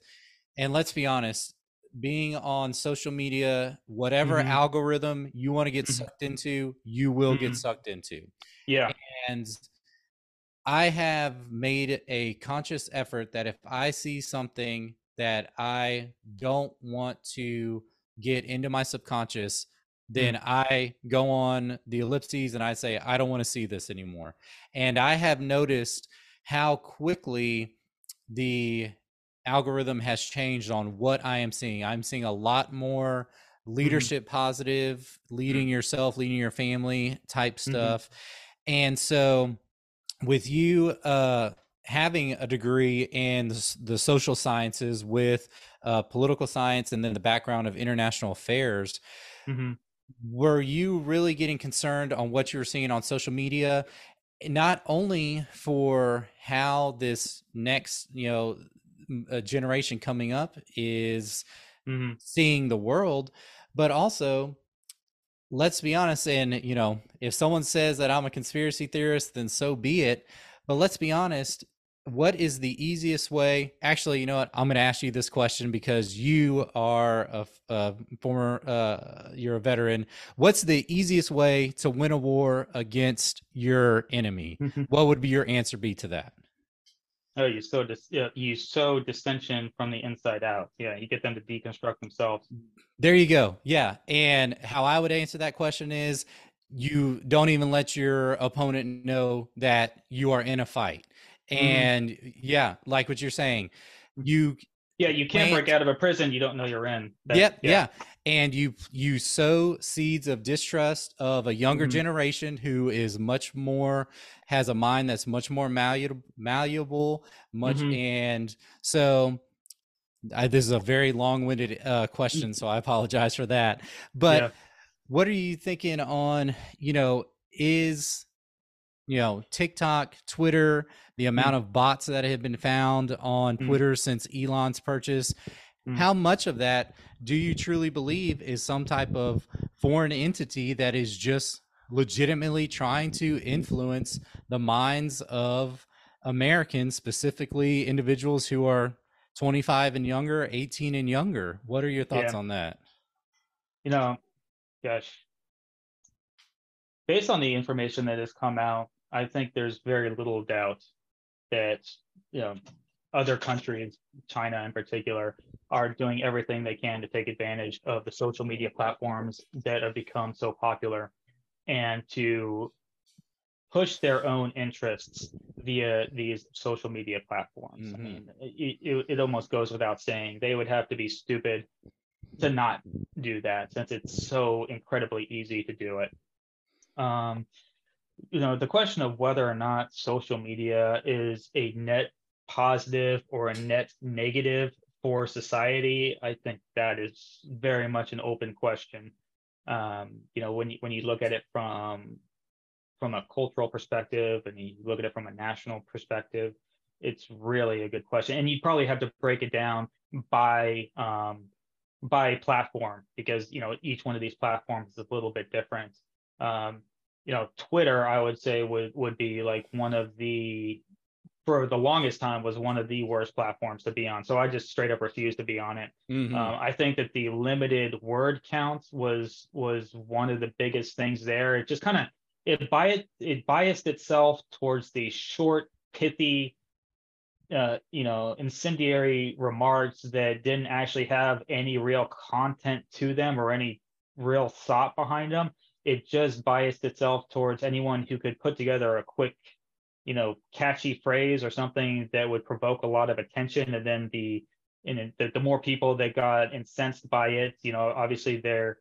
Speaker 1: and let's be honest, being on social media, whatever mm-hmm. algorithm you want to get mm-hmm. sucked into, you will get mm-hmm. sucked into.
Speaker 2: Yeah.
Speaker 1: And I have made a conscious effort that if I see something that I don't want to get into my subconscious, then mm-hmm. I go on the ellipses and I say, I don't want to see this anymore. And I have noticed how quickly the algorithm has changed on what I am seeing. I'm seeing a lot more mm-hmm. leadership mm-hmm. positive, leading mm-hmm. yourself, leading your family type mm-hmm. stuff. Mm-hmm. And so with you uh, having a degree in the social sciences with uh, political science and then the background of international affairs, mm-hmm were you really getting concerned on what you were seeing on social media not only for how this next you know generation coming up is mm-hmm. seeing the world but also let's be honest and you know if someone says that i'm a conspiracy theorist then so be it but let's be honest what is the easiest way? Actually you know what? I'm going to ask you this question because you are a, a former uh, you're a veteran. What's the easiest way to win a war against your enemy? What would be your answer be to that?
Speaker 2: Oh you sow dis- you sow dissension from the inside out. Yeah you get them to deconstruct themselves.
Speaker 1: There you go. Yeah and how i would answer that question is you don't even let your opponent know that you are in a fight. Mm-hmm. And mm-hmm. yeah, like what you're saying, you
Speaker 2: Yeah, you can't
Speaker 1: plant-
Speaker 2: break out of a prison you don't know you're in. That-
Speaker 1: yep, yeah. And you you sow seeds of distrust of a younger
Speaker 2: Mhm.
Speaker 1: generation who is much more has a mind that's much more malleable, malleable much
Speaker 2: Mhm.
Speaker 1: and so I, this is a very long-winded uh, question, so I apologize for that. But
Speaker 2: Yeah.
Speaker 1: what are you thinking on? You know, is you know TikTok, Twitter, the amount of bots that have been found on
Speaker 2: Mm.
Speaker 1: Twitter since Elon's purchase?
Speaker 2: Mm.
Speaker 1: How much of that do you truly believe is some type of foreign entity that is just legitimately trying to influence the minds of Americans, specifically individuals who are 25 and younger, 18 and younger? What are your thoughts
Speaker 2: Yeah.
Speaker 1: on that?
Speaker 2: you know, gosh, based on the information that has come out, I think there's very little doubt that you know other countries, China in particular, are doing everything they can to take advantage of the social media platforms that have become so popular and to push their own interests via these social media platforms. I
Speaker 1: Mhm.
Speaker 2: mean, it, it, it almost goes without saying they would have to be stupid to not do that since it's so incredibly easy to do it. Um, you know, the question of whether or not social media is a net positive or a net negative for society, I think that is very much an open question. Um, you know, when you when you look at it from from a cultural perspective and you look at it from a national perspective, it's really a good question. And you'd probably have to break it down by um, by platform because you know each one of these platforms is a little bit different. Um, you know, Twitter, I would say would would be like one of the for the longest time was one of the worst platforms to be on. So I just straight up refused to be on it.
Speaker 1: Mhm.
Speaker 2: Um, I think that the limited word count was was one of the biggest things there. It just kind of it biased it biased itself towards the short, pithy, uh, you know, incendiary remarks that didn't actually have any real content to them or any real thought behind them. It just biased itself towards anyone who could put together a quick, you know, catchy phrase or something that would provoke a lot of attention, and then the and the, the more people that got incensed by it, you know, obviously they're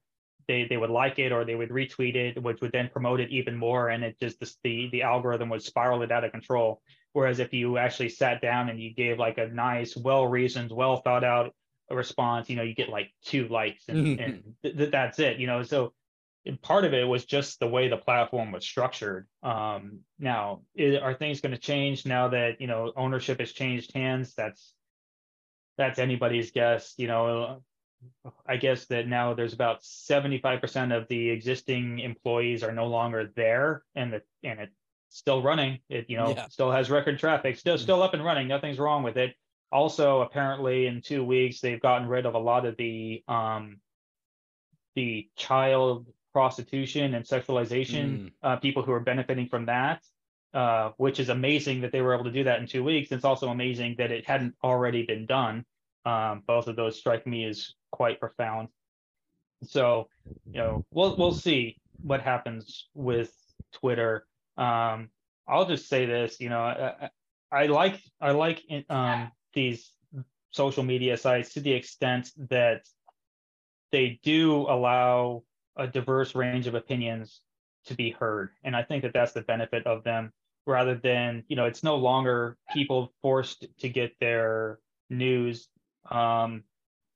Speaker 2: they they would like it or they would retweet it, which would then promote it even more, and it just the the, the algorithm would spiral it out of control. Whereas if you actually sat down and you gave like a nice, well reasoned, well thought out response, you know, you get like two likes and, mm-hmm. and th- th- that's it. You know, so part of it was just the way the platform was structured. Um, now, are things going to change now that you know ownership has changed hands? That's that's anybody's guess. You know, I guess that now there's about 75% of the existing employees are no longer there, and the and it's still running. It you know
Speaker 1: Yeah.
Speaker 2: still has record traffic, still still up and running. Nothing's wrong with it. Also, apparently, in two weeks they've gotten rid of a lot of the um, the child prostitution and sexualization
Speaker 1: Mm.
Speaker 2: uh, people who are benefiting from that, uh, which is amazing that they were able to do that in two weeks. It's also amazing that it hadn't already been done. Um, both of those strike me as quite profound. So, you know, we'll we'll see what happens with Twitter. Um, I'll just say this, you know, I, I like I like um, these social media sites to the extent that they do allow a diverse range of opinions to be heard and i think that that's the benefit of them rather than you know it's no longer people forced to get their news um,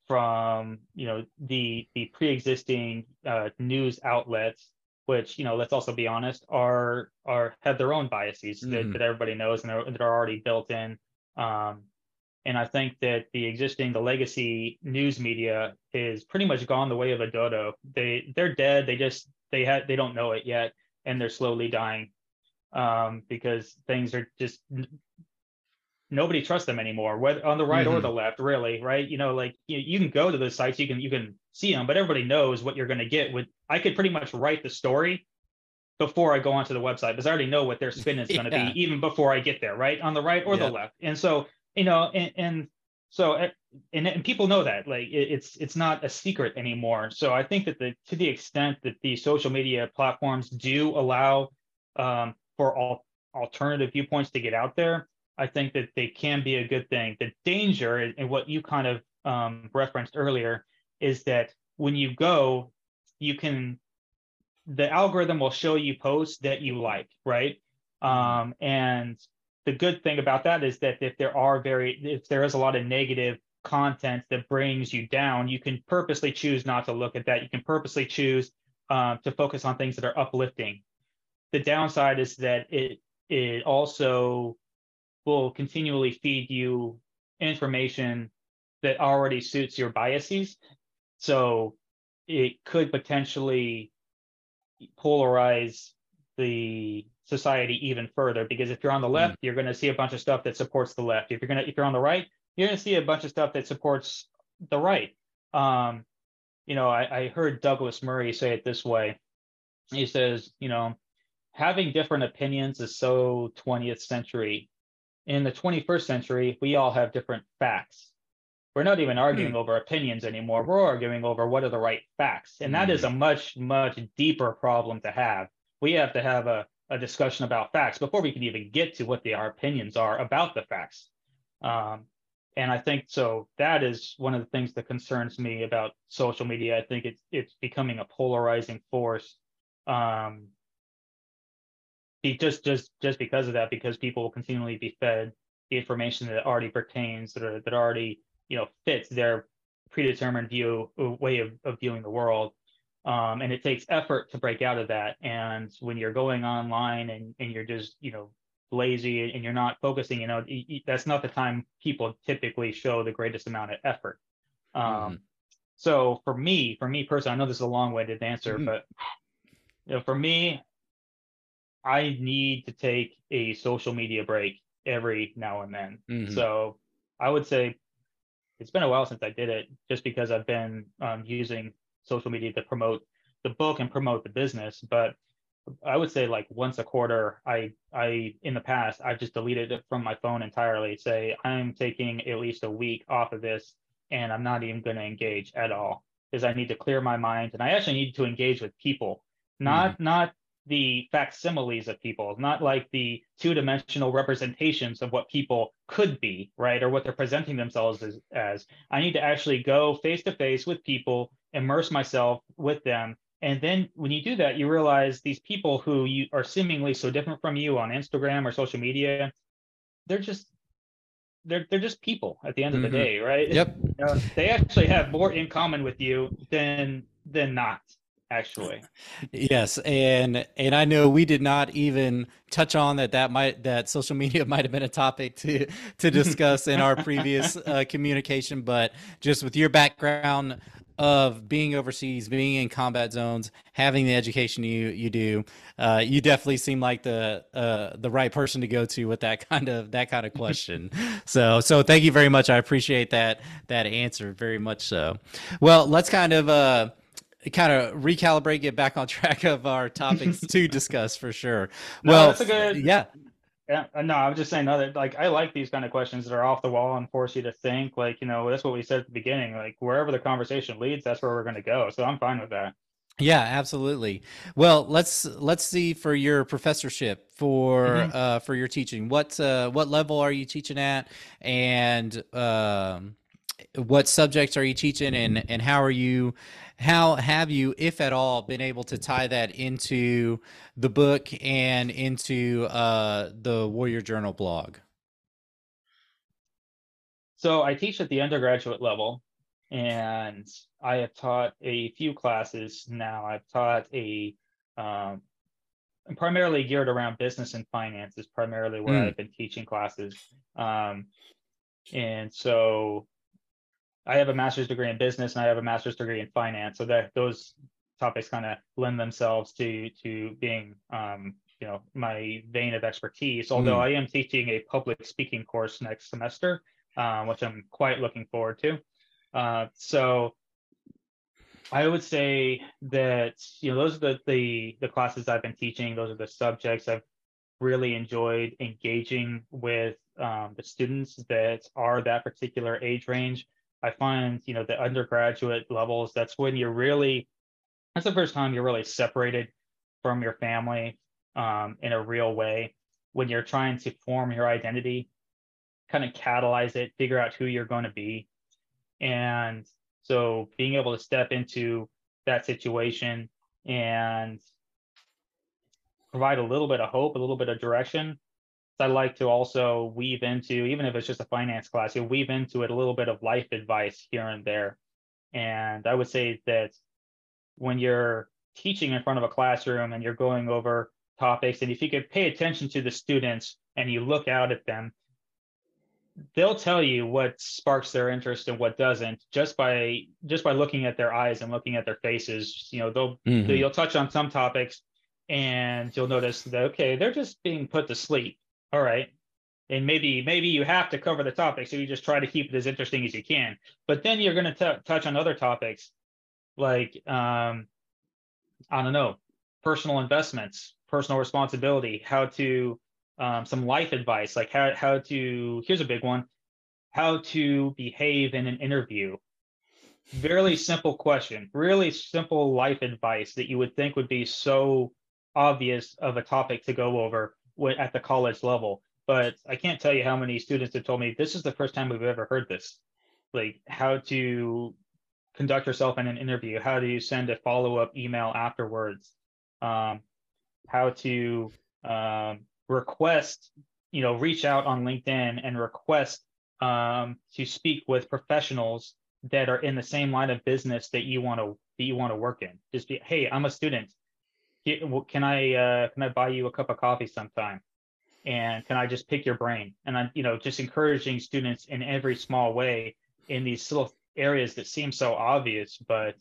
Speaker 2: from you know the the pre-existing uh, news outlets which you know let's also be honest are are have their own biases that,
Speaker 1: Mhm.
Speaker 2: that everybody knows and are, that are already built in um, and I think that the existing, the legacy news media is pretty much gone the way of a dodo. They they're dead. They just they had they don't know it yet, and they're slowly dying um, because things are just nobody trusts them anymore, whether on the right or
Speaker 1: Mhm.
Speaker 2: the left. Really, right? You know, like you, you can go to those sites, you can you can see them, but everybody knows what you're going to get. With I could pretty much write the story before I go onto the website because I already know what their spin is going to
Speaker 1: Yeah.
Speaker 2: be even before I get there, right? On the right or
Speaker 1: Yeah.
Speaker 2: the left. And so, you know, and, and so uh, and, and people know that like it, it's it's not a secret anymore. So I think that the to the extent that the social media platforms do allow um, for all alternative viewpoints to get out there, I think that they can be a good thing. The danger, and what you kind of um, referenced earlier, is that when you go, you can, the algorithm will show you posts that you like, right? Mm-hmm. Um, and the good thing about that is that if there are very, if there is a lot of negative content that brings you down, you can purposely choose not to look at that. You can purposely choose uh, to focus on things that are uplifting. The downside is that it it also will continually feed you information that already suits your biases. So it could potentially polarize the society even further because if you're on the left, mm. you're going to see a bunch of stuff that supports the left. If you're going to if you're on the right, you're going to see a bunch of stuff that supports the right. Um, you know, I, I heard Douglas Murray say it this way. He says, you know, having different opinions is so 20th century. In the 21st century, we all have different facts. We're not even arguing mm. over opinions anymore. We're arguing over what are the right facts. And that mm. is a much, much deeper problem to have. We have to have a, a discussion about facts before we can even get to what the, our opinions are about the facts. Um, and I think so. That is one of the things that concerns me about social media. I think it's it's becoming a polarizing force. Um, just just just because of that, because people will continually be fed the information that already pertains, that are, that already you know fits their predetermined view way of, of viewing the world. Um, and it takes effort to break out of that. And when you're going online and, and you're just, you know, lazy and you're not focusing, you know, that's not the time people typically show the greatest amount of effort. Um, mm-hmm. So for me, for me personally, I know this is a long-winded answer, mm-hmm. but you know, for me, I need to take a social media break every now and then. Mm-hmm. So I would say it's been a while since I did it, just because I've been um, using social media to promote the book and promote the business. But I would say like once a quarter, I I in the past I've just deleted it from my phone entirely. Say I'm taking at least a week off of this, and I'm not even going to engage at all because I need to clear my mind, and I actually need to engage with people, not mm-hmm. not the facsimiles of people, not like the two-dimensional representations of what people could be, right, or what they're presenting themselves as. as. I need to actually go face to face with people, immerse myself with them, and then when you do that, you realize these people who you are seemingly so different from you on Instagram or social media, they're just they're they're just people at the end of mm-hmm. the day, right?
Speaker 1: Yep.
Speaker 2: You know, they actually have more in common with you than than not actually
Speaker 1: yes and and i know we did not even touch on that that might that social media might have been a topic to to discuss in our previous uh, communication but just with your background of being overseas, being in combat zones, having the education you you do, uh, you definitely seem like the uh, the right person to go to with that kind of that kind of question. so so thank you very much. I appreciate that that answer very much. So, well, let's kind of. Uh, kind of recalibrate, get back on track of our topics to discuss for sure.
Speaker 2: No, well, that's a good, yeah, yeah, uh, no, I was just saying other like I like these kind of questions that are off the wall and force you to think. Like, you know, that's what we said at the beginning. Like wherever the conversation leads, that's where we're gonna go. So I'm fine with that.
Speaker 1: Yeah, absolutely. Well, let's let's see for your professorship for mm-hmm. uh for your teaching. What uh what level are you teaching at and um what subjects are you teaching and and how are you how have you, if at all, been able to tie that into the book and into uh, the Warrior Journal blog?
Speaker 2: So I teach at the undergraduate level, and I have taught a few classes now. I've taught a um, primarily geared around business and finance is primarily where mm. I've been teaching classes. Um, and so I have a master's degree in business and I have a master's degree in finance. So that those topics kind of lend themselves to to being um, you know my vein of expertise. Although mm. I am teaching a public speaking course next semester, uh, which I'm quite looking forward to. Uh, so I would say that you know those are the, the the classes I've been teaching. Those are the subjects I've really enjoyed engaging with um, the students that are that particular age range. I find, you know, the undergraduate levels, that's when you're really, that's the first time you're really separated from your family um, in a real way. When you're trying to form your identity kind of catalyze it, figure out who you're going to be. And so being able to step into that situation and provide a little bit of hope, a little bit of direction. I like to also weave into, even if it's just a finance class, you weave into it a little bit of life advice here and there. And I would say that when you're teaching in front of a classroom and you're going over topics, and if you could pay attention to the students and you look out at them, they'll tell you what sparks their interest and what doesn't just by just by looking at their eyes and looking at their faces you know they'll mm-hmm. you'll touch on some topics and you'll notice that okay they're just being put to sleep all right and maybe maybe you have to cover the topic so you just try to keep it as interesting as you can but then you're going to touch on other topics like um i don't know personal investments personal responsibility how to um, some life advice, like how how to. Here's a big one: how to behave in an interview. Very simple question, really simple life advice that you would think would be so obvious of a topic to go over at the college level. But I can't tell you how many students have told me this is the first time we've ever heard this. Like how to conduct yourself in an interview, how do you send a follow up email afterwards, um, how to um, request, you know, reach out on LinkedIn and request um, to speak with professionals that are in the same line of business that you want to that you want to work in. Just be, hey, I'm a student. Can I uh, can I buy you a cup of coffee sometime? And can I just pick your brain? And I'm, you know, just encouraging students in every small way in these little areas that seem so obvious, but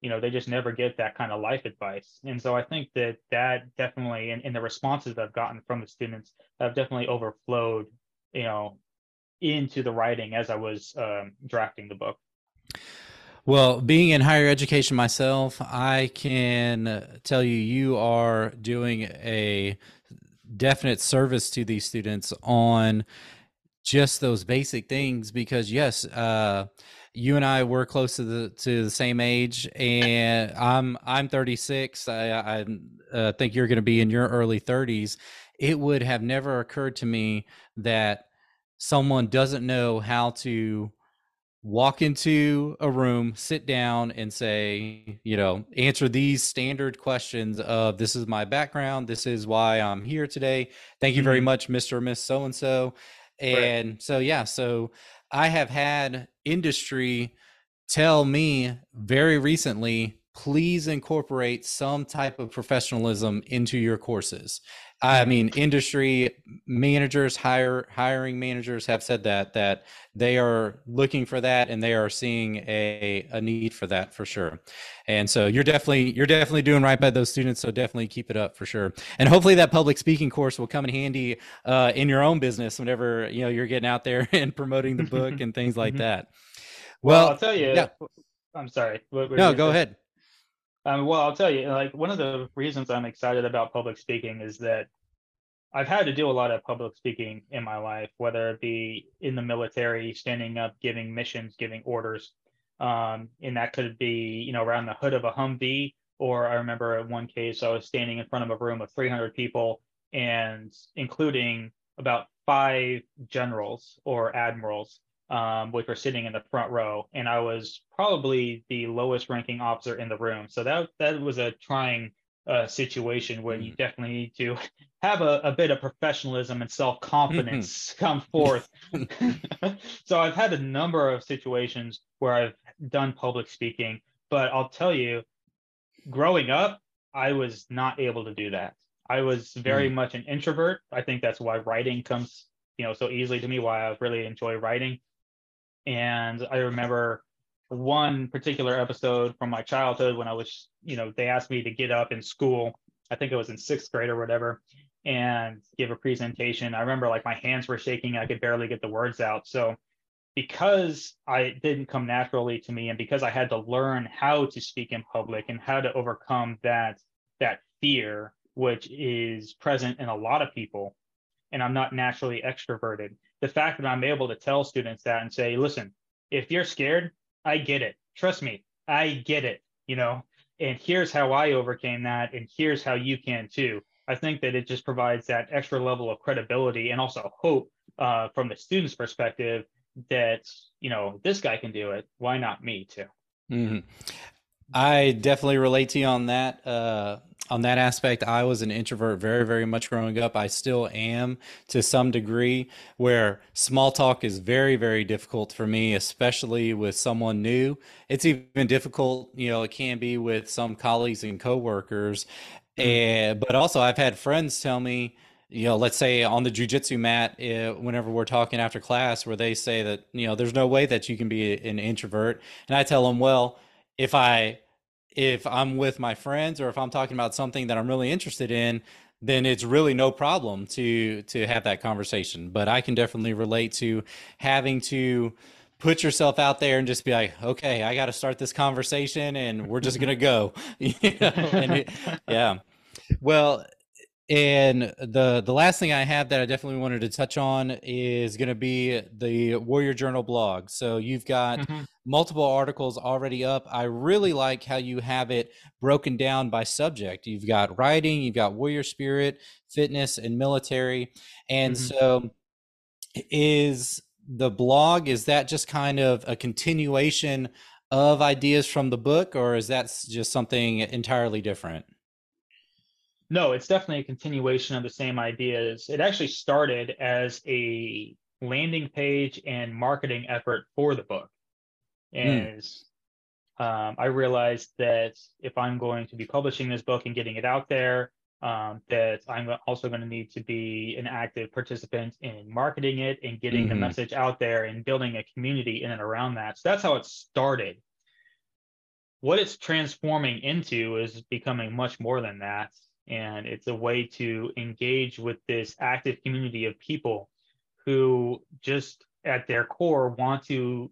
Speaker 2: you know they just never get that kind of life advice and so i think that that definitely and, the responses i've gotten from the students have definitely overflowed you know into the writing as i was um, drafting the book
Speaker 1: well, being in higher education myself, I can tell you, you are doing a definite service to these students on just those basic things because, yes, uh, you and I were close to the to the same age, and I'm I'm 36. I, I uh, think you're going to be in your early 30s. It would have never occurred to me that someone doesn't know how to walk into a room, sit down, and say, you know, answer these standard questions of this is my background, this is why I'm here today. Thank you very mm-hmm. much, Mr. or Miss So and so. And so yeah, so I have had industry tell me very recently please incorporate some type of professionalism into your courses i mean industry managers hire hiring managers have said that that they are looking for that and they are seeing a, a need for that for sure and so you're definitely you're definitely doing right by those students so definitely keep it up for sure and hopefully that public speaking course will come in handy uh, in your own business whenever you know you're getting out there and promoting the book and things like mm-hmm. that
Speaker 2: well, well, I'll tell you. Yeah. I'm sorry.
Speaker 1: What, what no, go ahead.
Speaker 2: Um, well, I'll tell you. Like one of the reasons I'm excited about public speaking is that I've had to do a lot of public speaking in my life, whether it be in the military, standing up, giving missions, giving orders, um, and that could be you know around the hood of a Humvee. Or I remember in one case I was standing in front of a room of 300 people, and including about five generals or admirals um, which were sitting in the front row, and I was probably the lowest ranking officer in the room. So that that was a trying uh, situation where you mm. definitely need to have a, a bit of professionalism and self confidence come forth. so I've had a number of situations where I've done public speaking, but I'll tell you, growing up, I was not able to do that. I was very mm. much an introvert. I think that's why writing comes, you know, so easily to me. Why I really enjoy writing and I remember one particular episode from my childhood when I was, you know, they asked me to get up in school. I think it was in sixth grade or whatever, and give a presentation. I remember like my hands were shaking. I could barely get the words out. So because I didn't come naturally to me and because I had to learn how to speak in public and how to overcome that that fear which is present in a lot of people and I'm not naturally extroverted the fact that I'm able to tell students that and say, listen, if you're scared, I get it. Trust me, I get it, you know, and here's how I overcame that, and here's how you can too. I think that it just provides that extra level of credibility and also hope uh, from the student's perspective that you know this guy can do it why not me too
Speaker 1: mm-hmm. i definitely relate to you on that uh, on that aspect i was an introvert very very much growing up. I still am to some degree where small talk is very very difficult for me especially with someone new. It's even difficult you know it can be with some colleagues and coworkers. And but also i've had friends tell me you know, let's say on the jujitsu mat, uh, whenever we're talking after class, where they say that, you know, there's no way that you can be an introvert. And I tell them, well, if I, if I'm with my friends or if I'm talking about something that I'm really interested in, then it's really no problem to, to have that conversation. But I can definitely relate to having to, put yourself out there and just be like, okay, I got to start this conversation and we're just to go. you know? it, yeah. Well, and the the last thing I have that I definitely wanted to touch on is going to be the Warrior Journal blog. So you've got mm-hmm. multiple articles already up. I really like how you have it broken down by subject. You've got writing, you've got warrior spirit, fitness, and military. And mm-hmm. so is the blog is that just kind of a continuation of ideas from the book or is that just something entirely different?
Speaker 2: No, it's definitely a continuation of the same ideas. It actually started as a landing page and marketing effort for the book. And mm. um, I realized that if I'm going to be publishing this book and getting it out there, um, that I'm also going to need to be an active participant in marketing it and getting mm-hmm. the message out there and building a community in and around that. So that's how it started. What it's transforming into is becoming much more than that and it's a way to engage with this active community of people who just at their core want to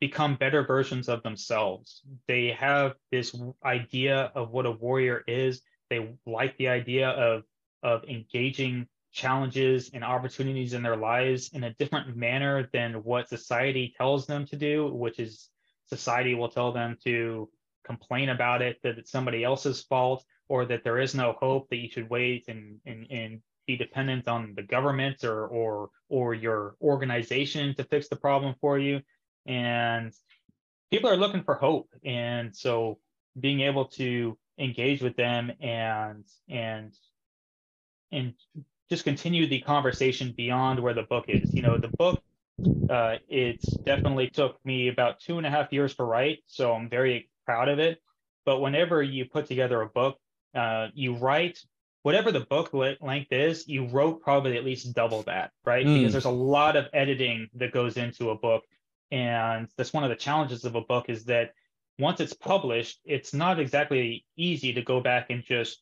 Speaker 2: become better versions of themselves. They have this idea of what a warrior is. They like the idea of of engaging challenges and opportunities in their lives in a different manner than what society tells them to do, which is society will tell them to complain about it, that it's somebody else's fault, or that there is no hope that you should wait and and, and be dependent on the government or or or your organization to fix the problem for you. And people are looking for hope. And so being able to engage with them and and and just continue the conversation beyond where the book is. You know the book uh, it's definitely took me about two and a half years to write so i'm very proud of it. But whenever you put together a book uh, you write whatever the book length is, you wrote probably at least double that, right? Mm. Because there's a lot of editing that goes into a book. And that's one of the challenges of a book is that once it's published, it's not exactly easy to go back and just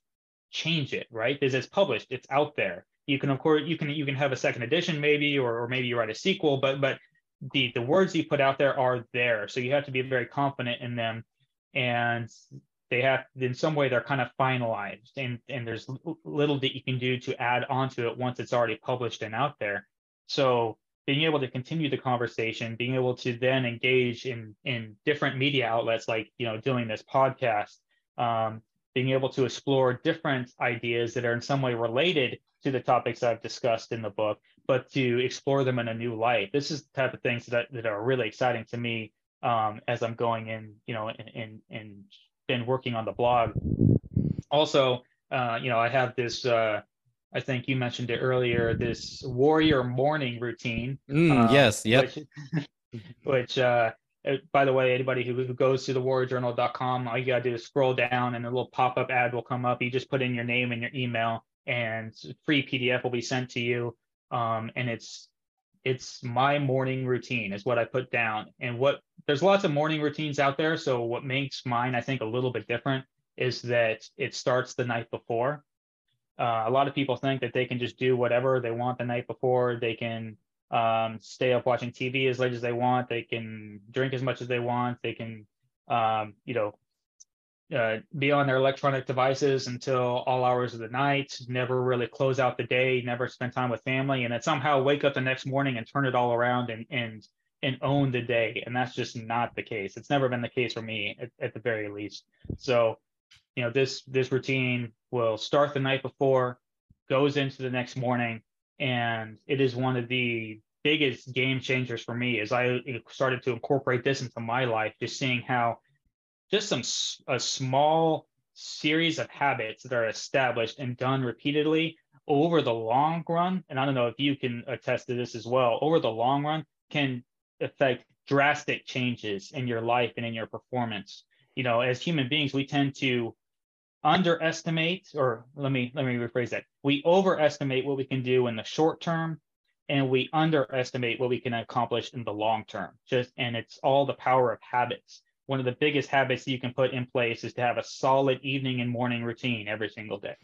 Speaker 2: change it, right? Because it's published, it's out there. You can, of course, you can you can have a second edition maybe, or, or maybe you write a sequel, but but the the words you put out there are there, so you have to be very confident in them. And they have in some way they're kind of finalized and and there's little that you can do to add onto it once it's already published and out there so being able to continue the conversation being able to then engage in in different media outlets like you know doing this podcast um, being able to explore different ideas that are in some way related to the topics I've discussed in the book, but to explore them in a new light. This is the type of things that, that are really exciting to me um, as I'm going in, you know, in, in, in been working on the blog. Also, uh, you know, I have this. Uh, I think you mentioned it earlier. This warrior morning routine.
Speaker 1: Mm, um, yes. Yep.
Speaker 2: Which, which uh, uh, by the way, anybody who, who goes to the warriorjournal.com, all you gotta do is scroll down, and a little pop-up ad will come up. You just put in your name and your email, and free PDF will be sent to you. Um, and it's it's my morning routine is what I put down. And what there's lots of morning routines out there. So what makes mine, I think, a little bit different is that it starts the night before. Uh, a lot of people think that they can just do whatever they want the night before. They can um, stay up watching TV as late as they want. They can drink as much as they want. They can, um, you know, uh, be on their electronic devices until all hours of the night, never really close out the day, never spend time with family, and then somehow wake up the next morning and turn it all around and and and own the day. And that's just not the case. It's never been the case for me at, at the very least. So, you know, this this routine will start the night before, goes into the next morning, and it is one of the biggest game changers for me as I started to incorporate this into my life, just seeing how just some a small series of habits that are established and done repeatedly over the long run, and I don't know if you can attest to this as well, over the long run can affect drastic changes in your life and in your performance. You know, as human beings, we tend to underestimate, or let me let me rephrase that. We overestimate what we can do in the short term, and we underestimate what we can accomplish in the long term. Just and it's all the power of habits. One of the biggest habits you can put in place is to have a solid evening and morning routine every single day.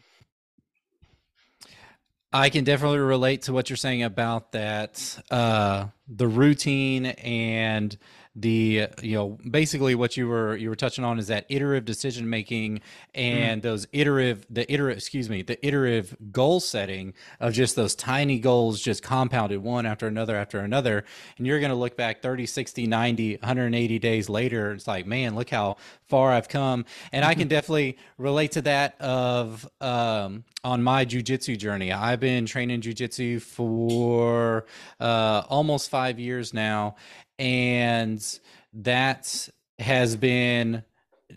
Speaker 1: I can definitely relate to what you're saying about that, uh, the routine and the you know basically what you were you were touching on is that iterative decision making and mm. those iterative the iterative excuse me the iterative goal setting of just those tiny goals just compounded one after another after another and you're going to look back 30 60 90 180 days later it's like man look how far I've come and I can definitely relate to that of um, on my jujitsu journey. I've been training jujitsu for uh, almost five years now, and that has been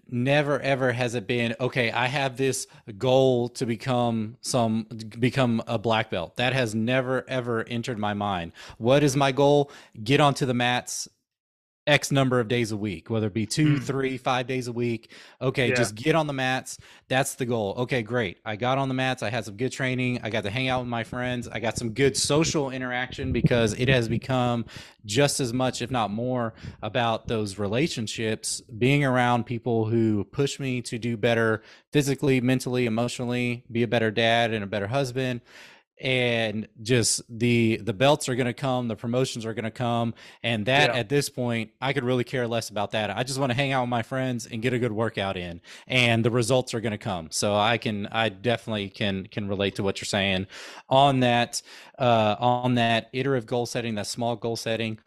Speaker 1: never ever has it been okay i have this goal to become some become a black belt. That has never ever entered my mind. What is my goal? Get onto the mats X number of days a week, whether it be two, mm. three, five days a week. Okay, yeah. just get on the mats. That's the goal. Okay, great. I got on the mats. I had some good training. I got to hang out with my friends. I got some good social interaction because it has become just as much, if not more, about those relationships, being around people who push me to do better physically, mentally, emotionally, be a better dad and a better husband and just the the belts are going to come the promotions are going to come and that yeah. at this point i could really care less about that. I just want to hang out with my friends and get a good workout in and the results are going to come. So i can i definitely can can relate to what you're saying. On that uh on that iterative goal setting that small goal setting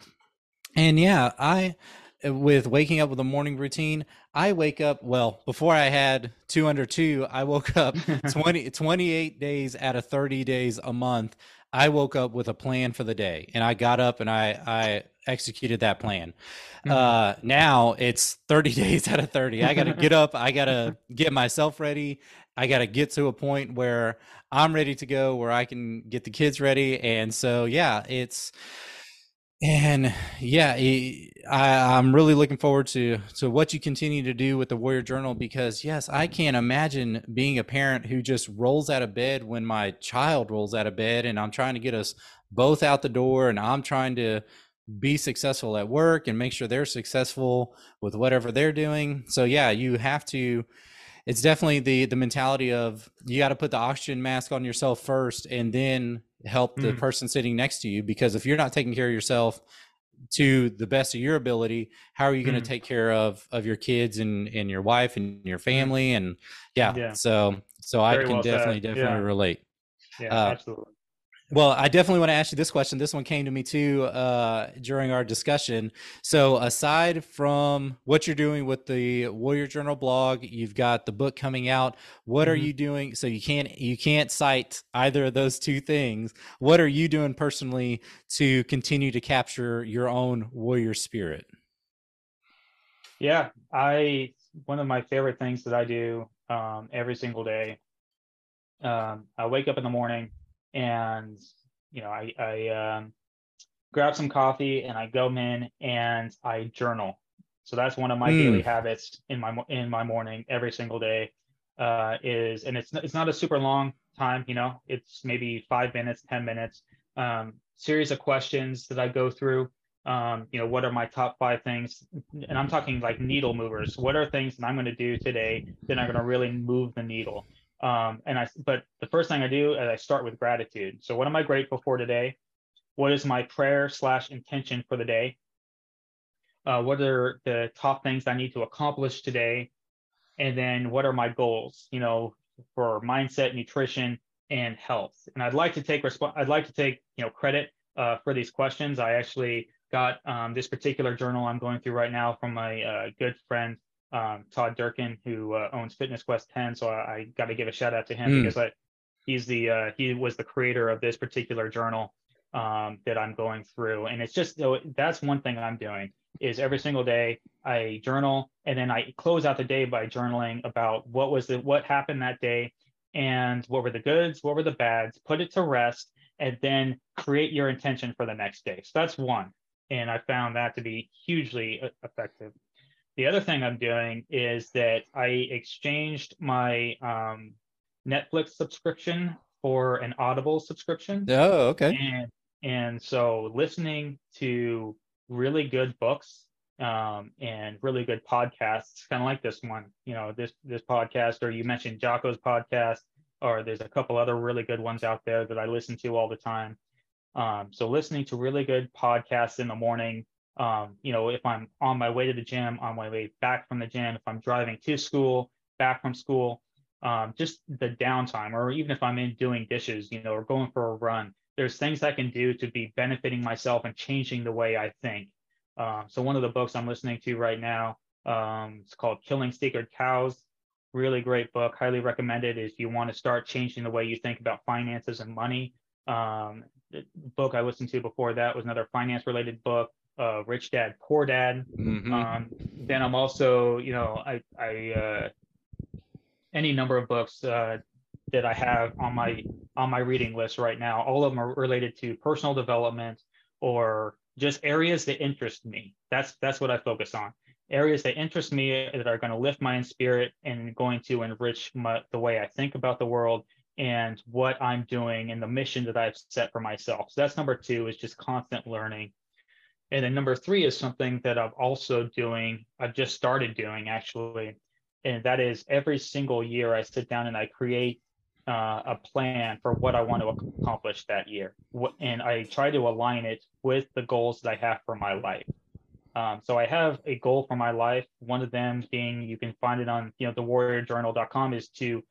Speaker 1: and yeah i with waking up with a morning routine I wake up, well, before I had two under two, I woke up 20, 28 days out of 30 days a month. I woke up with a plan for the day and I got up and I, I executed that plan. Mm-hmm. Uh, now it's 30 days out of 30. I got to get up. I got to get myself ready. I got to get to a point where I'm ready to go, where I can get the kids ready. And so, yeah, it's, and yeah, I, am really looking forward to to what you continue to do with the Warrior Journal because yes, I can't imagine being a parent who just rolls out of bed when my child rolls out of bed, and I'm trying to get us both out the door, and I'm trying to be successful at work and make sure they're successful with whatever they're doing. So yeah, you have to it's definitely the the mentality of you got to put the oxygen mask on yourself first and then help the mm. person sitting next to you because if you're not taking care of yourself to the best of your ability how are you going to mm. take care of of your kids and and your wife and your mm. family and yeah, yeah. so so Very i can well definitely said. definitely yeah. relate
Speaker 2: yeah uh, absolutely
Speaker 1: well, I definitely want to ask you this question. This one came to me too uh, during our discussion. So, aside from what you're doing with the Warrior Journal blog, you've got the book coming out. What mm-hmm. are you doing? So you can't you can't cite either of those two things. What are you doing personally to continue to capture your own warrior spirit?
Speaker 2: Yeah, I one of my favorite things that I do um, every single day. Um, I wake up in the morning and you know I I um, grab some coffee and I go in and I journal. So that's one of my mm. daily habits in my in my morning every single day. Uh, is and it's it's not a super long time, you know, it's maybe five minutes, ten minutes. Um, series of questions that I go through. Um, you know, what are my top five things? And I'm talking like needle movers. What are things that I'm going to do today that are going to really move the needle? Um, and I, but the first thing I do is I start with gratitude. So what am I grateful for today? What is my prayer slash intention for the day? Uh, what are the top things I need to accomplish today? And then what are my goals? You know, for mindset, nutrition, and health. And I'd like to take resp- I'd like to take you know credit uh, for these questions. I actually got um, this particular journal I'm going through right now from my uh, good friend um, Todd Durkin, who uh, owns Fitness Quest 10. So I, I got to give a shout out to him mm. because I, He's the uh, he was the creator of this particular journal um, that I'm going through, and it's just so that's one thing I'm doing is every single day I journal, and then I close out the day by journaling about what was the what happened that day, and what were the goods, what were the bads, put it to rest, and then create your intention for the next day. So that's one, and I found that to be hugely effective. The other thing I'm doing is that I exchanged my um, Netflix subscription for an Audible subscription.
Speaker 1: Oh, okay.
Speaker 2: And and so listening to really good books um, and really good podcasts, kind of like this one, you know, this this podcast, or you mentioned Jocko's podcast, or there's a couple other really good ones out there that I listen to all the time. Um, so listening to really good podcasts in the morning, um, you know, if I'm on my way to the gym, on my way back from the gym, if I'm driving to school, back from school, um, just the downtime, or even if I'm in doing dishes, you know, or going for a run, there's things I can do to be benefiting myself and changing the way I think. Um, so one of the books I'm listening to right now, um, it's called Killing Sacred Cows. Really great book, highly recommended if you want to start changing the way you think about finances and money. Um, the book I listened to before that was another finance related book, uh, Rich Dad Poor Dad. Mm-hmm. Um, then I'm also, you know, I, I uh, any number of books uh, that I have on my on my reading list right now. All of them are related to personal development or just areas that interest me. That's that's what I focus on. Areas that interest me that are going to lift my spirit and going to enrich my, the way I think about the world and what I'm doing and the mission that I've set for myself. So that's number two is just constant learning. And then number three is something that I'm also doing. I've just started doing actually, and that is every single year I sit down and I create uh, a plan for what I want to accomplish that year, and I try to align it with the goals that I have for my life. Um, so I have a goal for my life. One of them being, you can find it on you know thewarriorjournal.com, is to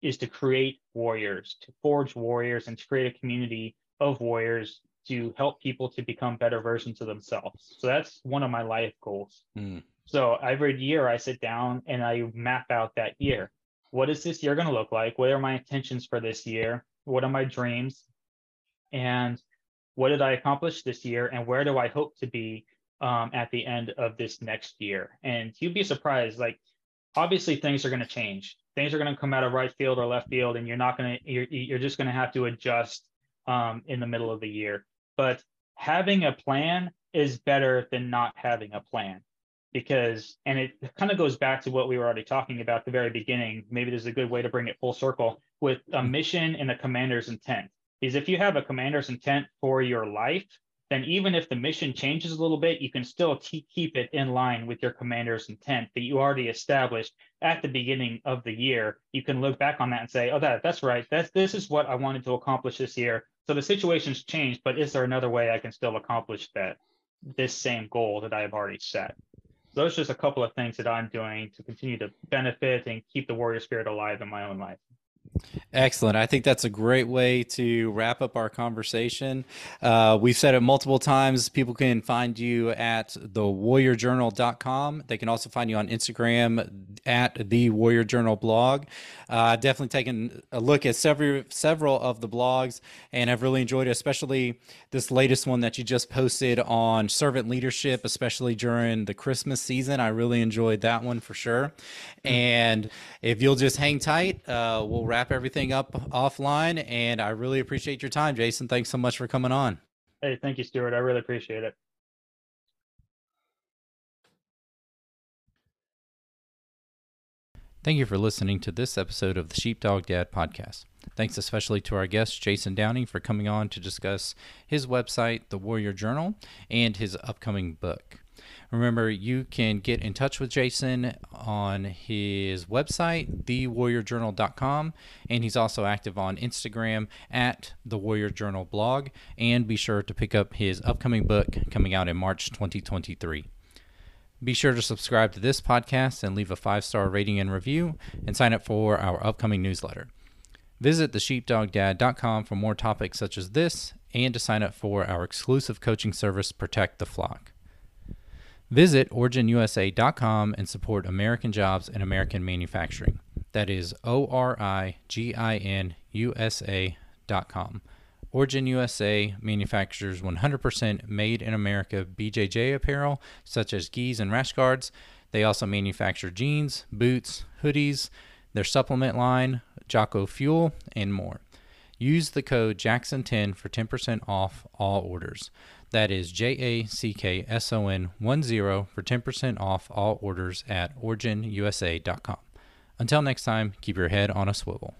Speaker 2: is to create warriors, to forge warriors, and to create a community of warriors to help people to become better versions of themselves. So that's one of my life goals. Mm. So every year I sit down and I map out that year what is this year going to look like? What are my intentions for this year? What are my dreams? And what did I accomplish this year? And where do I hope to be um, at the end of this next year? And you'd be surprised. Like, obviously, things are going to change. Things are going to come out of right field or left field, and you're not going to. You're you're just going to have to adjust um, in the middle of the year. But having a plan is better than not having a plan. Because and it kind of goes back to what we were already talking about at the very beginning. Maybe there's a good way to bring it full circle with a mission and a commander's intent. Is if you have a commander's intent for your life then even if the mission changes a little bit you can still t- keep it in line with your commander's intent that you already established at the beginning of the year. You can look back on that and say oh that that's right. That's this is what i wanted to accomplish this year so the situation's changed but is there another way i can still accomplish that this same goal that i have already set those are just a couple of things that I'm doing to continue to benefit and keep the warrior spirit alive in my own life.
Speaker 1: Excellent. I think that's a great way to wrap up our conversation. Uh, we've said it multiple times. People can find you at thewarriorjournal.com. They can also find you on Instagram at the Warrior Journal blog. Uh, definitely taken a look at several several of the blogs, and I've really enjoyed it, especially this latest one that you just posted on servant leadership, especially during the Christmas season. I really enjoyed that one for sure. And if you'll just hang tight, uh, we'll wrap wrap everything up offline. And I really appreciate your time, Jayson. Thanks so much for coming on.
Speaker 2: Hey, thank you, Stuart. I really appreciate it.
Speaker 1: Thank you for listening to this episode of the Sheepdog Dad podcast. Thanks especially to our guest, Jayson Downing, for coming on to discuss his website, The Warrior Journal, and his upcoming book. Remember, you can get in touch with Jayson on his website, thewarriorjournal.com, and he's also active on Instagram at the Warrior Journal blog. And be sure to pick up his upcoming book coming out in March 2023. Be sure to subscribe to this podcast and leave a five star rating and review, and sign up for our upcoming newsletter. Visit thesheepdogdad.com for more topics such as this and to sign up for our exclusive coaching service, Protect the Flock. Visit originusa.com and support American jobs and American manufacturing. That is O R I G I N U S A.com. Origin USA manufactures 100% made in America BJJ apparel, such as gis and rash guards. They also manufacture jeans, boots, hoodies, their supplement line, Jocko Fuel, and more. Use the code Jackson10 for 10% off all orders. That is J A C K S O N 10 for 10% off all orders at originusa.com. Until next time, keep your head on a swivel.